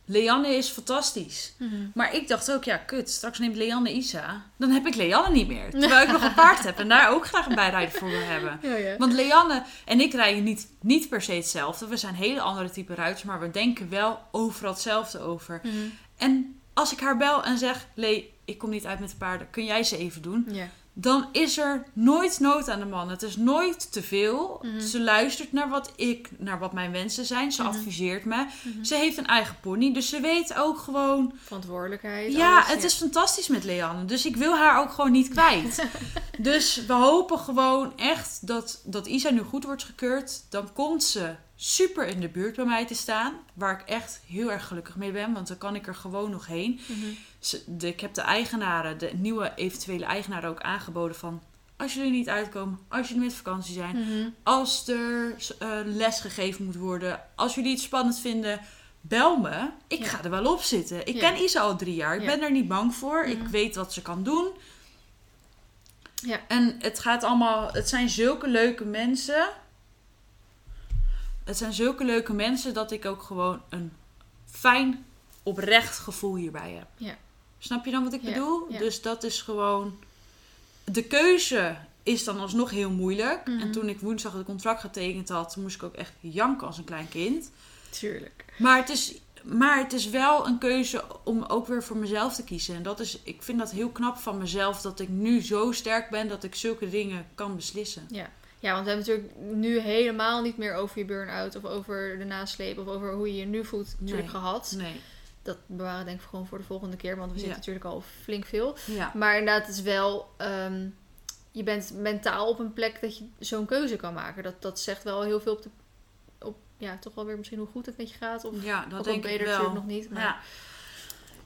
Leanne is fantastisch. Mhm. Maar ik dacht ook, ja, kut. Straks neemt Leanne Isa. Dan heb ik Leanne niet meer. Terwijl ik nog een paard heb. En daar ook graag een bijrijder voor wil hebben. Ja, ja. Want Leanne en ik rijden niet, niet per se hetzelfde. We zijn hele andere type ruiters. Maar we denken wel overal hetzelfde over. Mhm. En als ik haar bel en zeg: Lee, ik kom niet uit met de paarden, kun jij ze even doen? ja. Dan is er nooit nood aan de man. Het is nooit te veel. Mhm. Ze luistert naar wat ik, naar wat mijn wensen zijn. Ze Mhm. adviseert me. Mhm. Ze heeft een eigen pony, dus ze weet ook gewoon. Verantwoordelijkheid. Ja, alles, het is fantastisch met Leanne. Dus ik wil haar ook gewoon niet kwijt. dus we hopen gewoon echt dat, dat Isa nu goed wordt gekeurd. Dan komt ze super in de buurt bij mij te staan. Waar ik echt heel erg gelukkig mee ben. Want dan kan ik er gewoon nog heen. De, ik heb de eigenaren, de nieuwe eventuele eigenaren ook aangeboden van... Als jullie niet uitkomen, als jullie met vakantie zijn... Mhm. Als er eh, les gegeven moet worden, als jullie het spannend vinden, bel me. Ik Ja. ga er wel op zitten. Ik Ja. ken Isa al drie jaar. Ik Ja. ben er niet bang voor. Ik Mhm. weet wat ze kan doen. Ja. En het gaat allemaal... Het zijn zulke leuke mensen. Het zijn zulke leuke mensen dat ik ook gewoon een fijn, oprecht gevoel hierbij heb. Ja. Snap je dan wat ik Ja, bedoel? ja. Dus dat is gewoon... De keuze is dan alsnog heel moeilijk. Mhm. En toen ik woensdag het contract getekend had, moest ik ook echt janken als een klein kind. Tuurlijk. Maar het is, maar het is wel een keuze om ook weer voor mezelf te kiezen. En dat is, ik vind dat heel knap van mezelf dat ik nu zo sterk ben dat ik zulke dingen kan beslissen. Ja. ja, want we hebben het natuurlijk nu helemaal niet meer over je burn-out of over de nasleep of over hoe je je nu voelt natuurlijk Nee. gehad. Nee. Dat bewaren denk ik gewoon voor de volgende keer, want we zitten natuurlijk al flink veel. Maar inderdaad, het is wel. ehm, je bent mentaal op een plek dat je zo'n keuze kan maken. Dat, dat zegt wel heel veel op de. Op, ja, toch wel weer misschien hoe goed het met je gaat. Of Ja, dat denk je ik wel. nog niet. Maar Ja.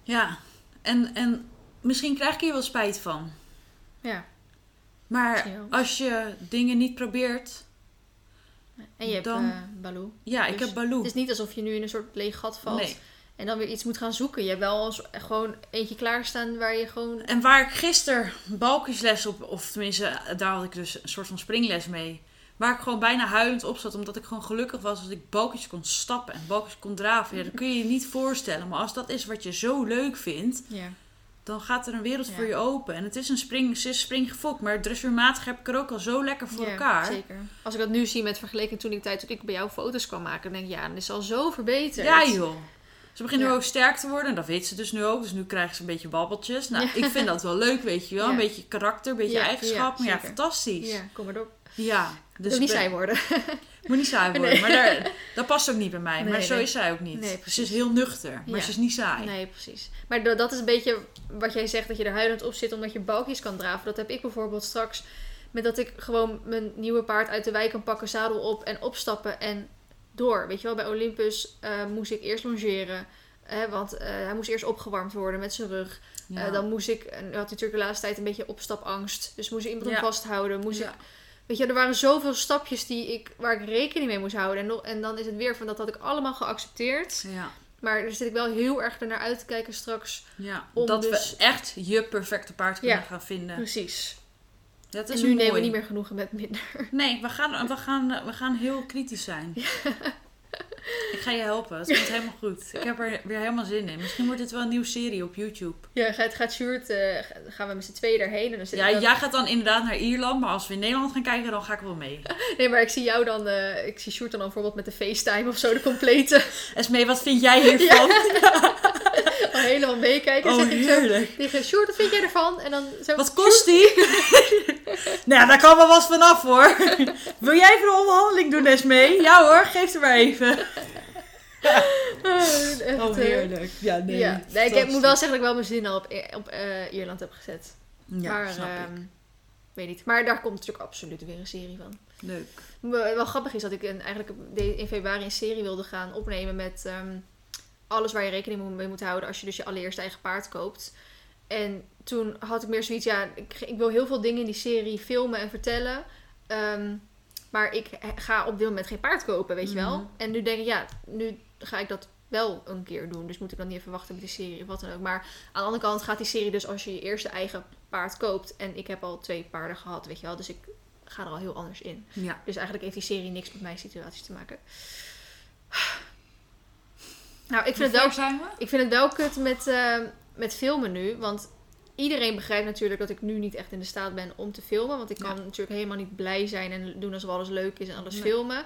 Ja. En, en misschien krijg ik hier wel spijt van. ja. Maar als je dingen niet probeert... En je hebt Dan- eh Baloo. Ja, ik Dus heb Baloo. Het is niet alsof je nu in een soort leeg gat valt. Nee. En dan weer iets moet gaan zoeken. Je hebt wel gewoon eentje klaarstaan waar je gewoon. En waar ik gisteren balkjesles op, of tenminste, daar had ik dus een soort van springles mee. Waar ik gewoon bijna huilend op zat, omdat ik gewoon gelukkig was dat ik balkjes kon stappen en balkjes kon draven. Ja, dat kun je je niet voorstellen. Maar als dat is wat je zo leuk vindt, Ja. dan gaat er een wereld Ja. voor je open. En het is een spring, ze is springgefokt, maar dressuurmatig heb ik er ook al zo lekker voor Ja, elkaar. Zeker. Als ik dat nu zie met vergelijking toen ik tijd toen ik bij jou foto's kwam maken, dan denk ik ja, dan is al zo verbeterd. Ja joh. Ze begint nu ook sterk te worden en dat weet ze dus nu ook. Dus nu krijgt ze een beetje babbeltjes. Nou, Ja. ik vind dat wel leuk, weet je wel. Een beetje karakter, een beetje eigenschap. ja, maar ja, fantastisch. Ja, kom maar door. Ja, Dus niet ben- zij worden. Moet niet saai worden. Nee. Maar daar, dat past ook niet bij mij. maar zo nee. is zij ook niet. Nee, ze is heel nuchter, maar Ja. ze is niet saai. Nee, precies. Maar da- dat is een beetje wat jij zegt, dat je er huilend op zit omdat je balkjes kan draven. Dat heb ik bijvoorbeeld straks met dat ik gewoon mijn nieuwe paard uit de wei kan pakken, zadel op en opstappen en door. Weet je wel, bij Olympus eh, moest ik eerst longeren. Hè, want eh, hij moest eerst opgewarmd worden met zijn rug. Ja. Eh, dan moest ik, en had hij natuurlijk de laatste tijd een beetje opstapangst. Dus moest ik iemand hem Ja. vasthouden. Moest Ja. ik, weet je, er waren zoveel stapjes die ik, waar ik rekening mee moest houden. En, nog- en dan is het weer van dat had ik allemaal geaccepteerd. Ja. Maar daar zit ik wel heel erg naar uit te kijken straks. Ja. Om dat dus- we echt je perfecte paard kunnen gaan vinden. Precies. Dat En is nu nemen we niet meer genoegen met minder. Nee, we gaan, we, gaan, we gaan heel kritisch zijn. Ik ga je helpen. Het komt helemaal goed. Ik heb er weer helemaal zin in. Misschien wordt dit wel een nieuwe serie op YouTube. Ja, gaat, gaat Sjoerd, eh, gaan we met z'n tweeën daarheen. En dan zit Ja, dan- jij gaat dan inderdaad naar Ierland. Maar als we in Nederland gaan kijken, dan ga ik wel mee. Nee, maar ik zie jou dan, eh, ik zie Sjoerd dan bijvoorbeeld met de FaceTime of zo, de complete. Esmee, wat vind jij hiervan? Al helemaal meekijken. En Oh, zeg ik zo heerlijk. tegen Sjoerd, wat vind jij ervan? En dan zo, Wat kost die? nou, daar kan wel wat vanaf hoor. Wil jij even een onderhandeling doen, Esmee? Ja hoor, geef er maar even. Echt, eh, Ja, nee. ja. nee, ik heb- moet wel zeggen dat ik wel mijn zin al op, op eh, Ierland heb gezet. Ja, maar, snap ik. ehm, weet niet. Maar daar komt natuurlijk absoluut weer een serie van. Leuk. Wel grappig is dat ik een, eigenlijk in februari een serie wilde gaan opnemen met ehm, alles waar je rekening mee moet houden als je dus je allereerste eigen paard koopt. En toen had ik meer zoiets, ja, ik, ik wil heel veel dingen in die serie filmen en vertellen. Ehm, maar ik ga op dit moment geen paard kopen, weet je wel. Mhm. En nu denk ik, ja, nu ga ik dat wel een keer doen. Dus moet ik dan niet even wachten met die serie of wat dan ook. Maar aan de andere kant gaat die serie dus als je je eerste eigen paard koopt. En ik heb al twee paarden gehad, weet je wel. Dus ik ga er al heel anders in. Ja. Dus eigenlijk heeft die serie niks met mijn situatie te maken. Nou, ik vind, het wel, ik vind het wel kut met, eh, met filmen nu. Want iedereen begrijpt natuurlijk dat ik nu niet echt in de staat ben om te filmen. Want ik kan natuurlijk helemaal niet blij zijn en doen alsof alles leuk is en alles Nee. filmen.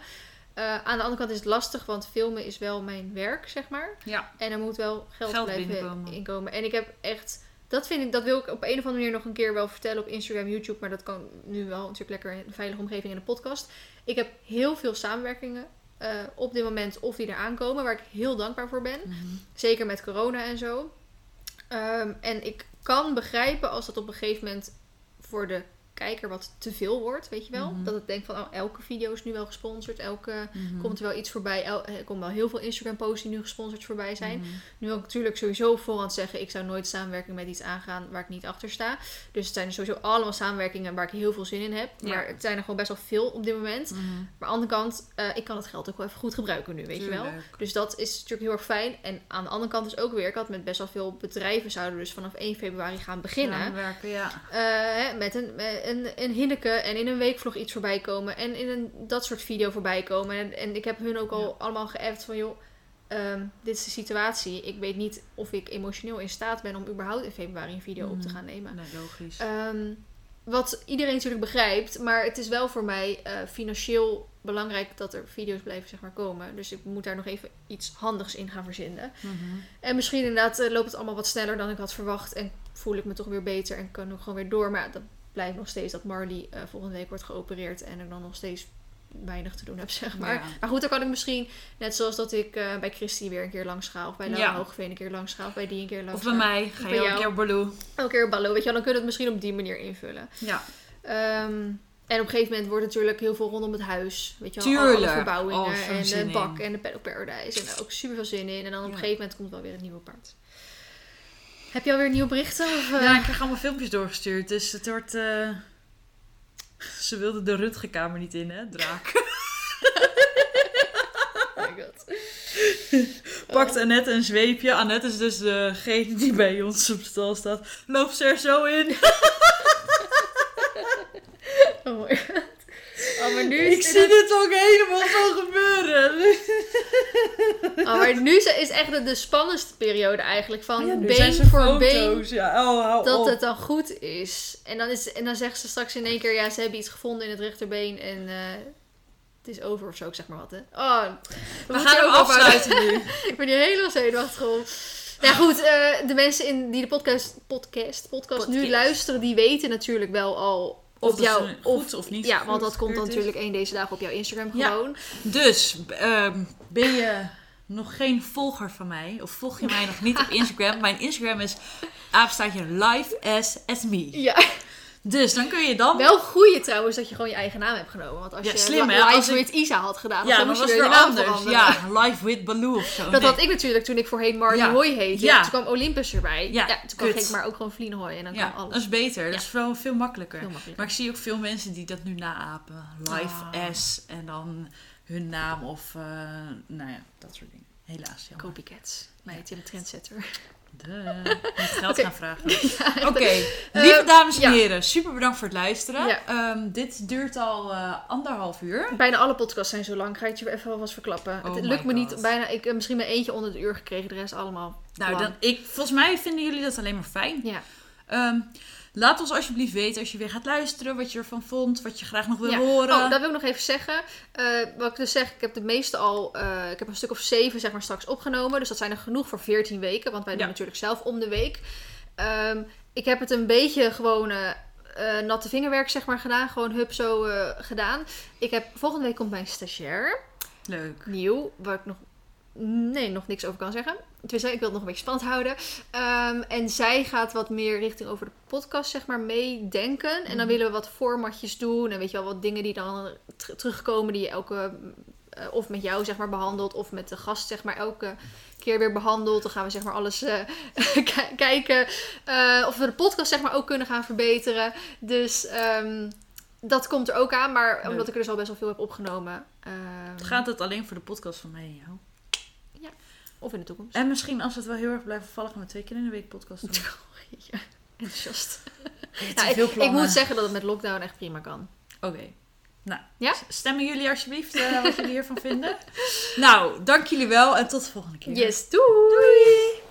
Eh, aan de andere kant is het lastig, want filmen is wel mijn werk, zeg maar. Ja. En er moet wel geld, Geld blijven inkomen. En ik heb echt... Dat, vind ik, dat wil ik op een of andere manier nog een keer wel vertellen op Instagram, YouTube. Maar dat kan nu wel natuurlijk lekker in een veilige omgeving in de podcast. Ik heb heel veel samenwerkingen eh, op dit moment of die er aankomen. Waar ik heel dankbaar voor ben. Zeker met corona en zo. Ehm, en ik kan begrijpen als dat op een gegeven moment voor de kijker wat te veel wordt, weet je wel. Mhm. Dat ik denk van, oh, elke video is nu wel gesponsord. Elke Mhm. komt er wel iets voorbij. El- er komen wel heel veel Instagram posts die nu gesponsord voorbij zijn. Mhm. Nu wil ik natuurlijk sowieso voorhand zeggen, ik zou nooit samenwerking met iets aangaan waar ik niet achter sta. Dus het zijn er sowieso allemaal samenwerkingen waar ik heel veel zin in heb. Ja. Maar het zijn er gewoon best wel veel op dit moment. Maar aan de andere kant, eh, ik kan het geld ook wel even goed gebruiken nu, weet je wel. Dus dat is natuurlijk heel erg fijn. En aan de andere kant is ook weer, ik had met best wel veel bedrijven zouden dus vanaf 1 februari gaan beginnen. Samenwerken, ja. Eh, met een, met een, een Hinneke en in een weekvlog iets voorbij komen. En in een dat soort video voorbij komen. En, en ik heb hun ook al Ja. allemaal geappt van joh, ehm, dit is de situatie. Ik weet niet of ik emotioneel in staat ben om überhaupt in februari een video op te Mhm. gaan nemen. Nee, logisch. Ehm, wat iedereen natuurlijk begrijpt, maar het is wel voor mij eh, financieel belangrijk dat er video's blijven zeg maar, komen. Dus ik moet daar nog even iets handigs in gaan verzinnen. Mhm. En misschien inderdaad eh, loopt het allemaal wat sneller dan ik had verwacht. En voel ik me toch weer beter en kan ook gewoon weer door. Maar dat blijft nog steeds dat Marley eh, volgende week wordt geopereerd. En ik dan nog steeds weinig te doen heb, zeg maar. Ja. Maar goed, dan kan ik misschien, net zoals dat ik eh, bij Christy weer een keer langs ga. Of bij Laura Ja. Hoogveen een keer langs ga. Of bij die een keer langs Of bij mij. Ga je ook een keer Baloo. Elke keer ballo, weet je wel. Dan kunnen we het misschien op die manier invullen. Ja. Ehm, en op een gegeven moment wordt natuurlijk heel veel rondom het huis. Weet je wel, alle verbouwingen Oh, en de bak in. en de Paddock Paradise. En daar ook super veel zin in. En dan op een Ja. gegeven moment komt wel weer het nieuwe paard. Heb je alweer nieuwe berichten? Of, eh? Ja, ik krijg allemaal filmpjes doorgestuurd. Dus het wordt... eh, Ze wilde de Rutgekamer niet in, hè? Draak. Oh. Pakt Annette een zweepje. Annette is dus degene die bij ons op stal staat. Loopt ze er zo in. Oh my god. Oh, maar nu is Ik zie dit ook helemaal zo gebeuren. Oh, maar nu is echt de, de spannendste periode eigenlijk. Van Oh Ja, nu been voor been. foto's. Ja, oh, Dat op. het dan goed is. En dan, is. en dan zeggen ze straks in één keer... Ja, ze hebben iets gevonden in het rechterbeen. En eh, het is over of zo. Ik zeg maar wat, hè. Oh, We gaan hem afsluiten nu. Ik ben hier helemaal zenuwachtig om. Ja goed, eh, de mensen in, die de podcast, podcast, podcast, nu Podcast. luisteren... die weten natuurlijk wel al... Of dat jou, of, goed of niet Ja, want dat komt dan natuurlijk één deze dagen op jouw Instagram Ja. gewoon. Dus, ehm, ben je nog geen volger van mij? Of volg je mij nog niet op Instagram? Mijn Instagram is apenstaartje live as, as me. Ja, Dus dan kun je dan... wel goeie trouwens dat je gewoon je eigen naam hebt genomen. Want als Ja, je slim? Live Als ik- with Isa had gedaan, ja, dan moest was je weer je naam anders. veranderen. Ja, live with Baloo of zo. Dat Nee. had ik natuurlijk toen ik voorheen Marley Ja. Hoy heette. Ja. Toen kwam Olympus erbij. Ja, toen kwam ik maar ook gewoon Vlien Hoy en dan kwam alles. dat is beter. Dat is veel, veel makkelijker. Maar ik zie ook veel mensen die dat nu naapen. Live Ah. as en dan hun naam of... eh, nou ja, dat soort dingen. Helaas, jammer. Copycats. Heet je de trendsetter. Duh, Moet geld gaan vragen. Ja, Oké, Eh, lieve dames en ja. heren, super bedankt voor het luisteren. Ja. Ehm, dit duurt al eh, anderhalf uur. Bijna alle podcasts zijn zo lang. Ik ga het je even wel wat verklappen. Oh het lukt me niet. Bijna, ik heb misschien maar eentje onder de uur gekregen. De rest allemaal Nou, dan, ik, volgens mij vinden jullie dat alleen maar fijn. Ja. Ehm, laat ons alsjeblieft weten als je weer gaat luisteren, wat je ervan vond, wat je graag nog wil Ja. horen. Oh, dat wil ik nog even zeggen. Eh, wat ik dus zeg, ik heb de meeste al, eh, ik heb een stuk of zeven zeg maar straks opgenomen. Dus dat zijn er genoeg voor 14 weken, want wij doen Ja. natuurlijk zelf om de week. Ehm, ik heb het een beetje gewoon eh, natte vingerwerk zeg maar gedaan. Gewoon hup zo gedaan. Ik heb, volgende week komt mijn stagiair. Leuk. Nieuw, waar ik nog, nee, nog niks over kan zeggen. Tenminste, ik wil het nog een beetje spannend houden. Ehm, en zij gaat wat meer richting over de podcast, zeg maar, meedenken. En dan Mhm. willen we wat formatjes doen. En weet je wel, wat dingen die dan ter- terugkomen die je elke... eh, of met jou, zeg maar, behandelt. Of met de gast, zeg maar, elke keer weer behandelt. Dan gaan we, zeg maar, alles eh, ki- kijken. eh, of we de podcast, zeg maar, ook kunnen gaan verbeteren. Dus... ehm, dat komt er ook aan, maar Leuk. omdat ik er dus al best wel veel heb opgenomen. ehm, Gaat het alleen voor de podcast van mij en jou? Of in de toekomst. En misschien als het wel heel erg blijven vallen, gaan we twee keer in de week podcast doen. Ja, enthousiast. Nou, ik, moet zeggen dat het met lockdown echt prima kan. Oké. Nou, Ja? stemmen jullie alsjeblieft eh, wat jullie hiervan vinden. Nou, dank jullie wel en tot de volgende keer. Yes, doei!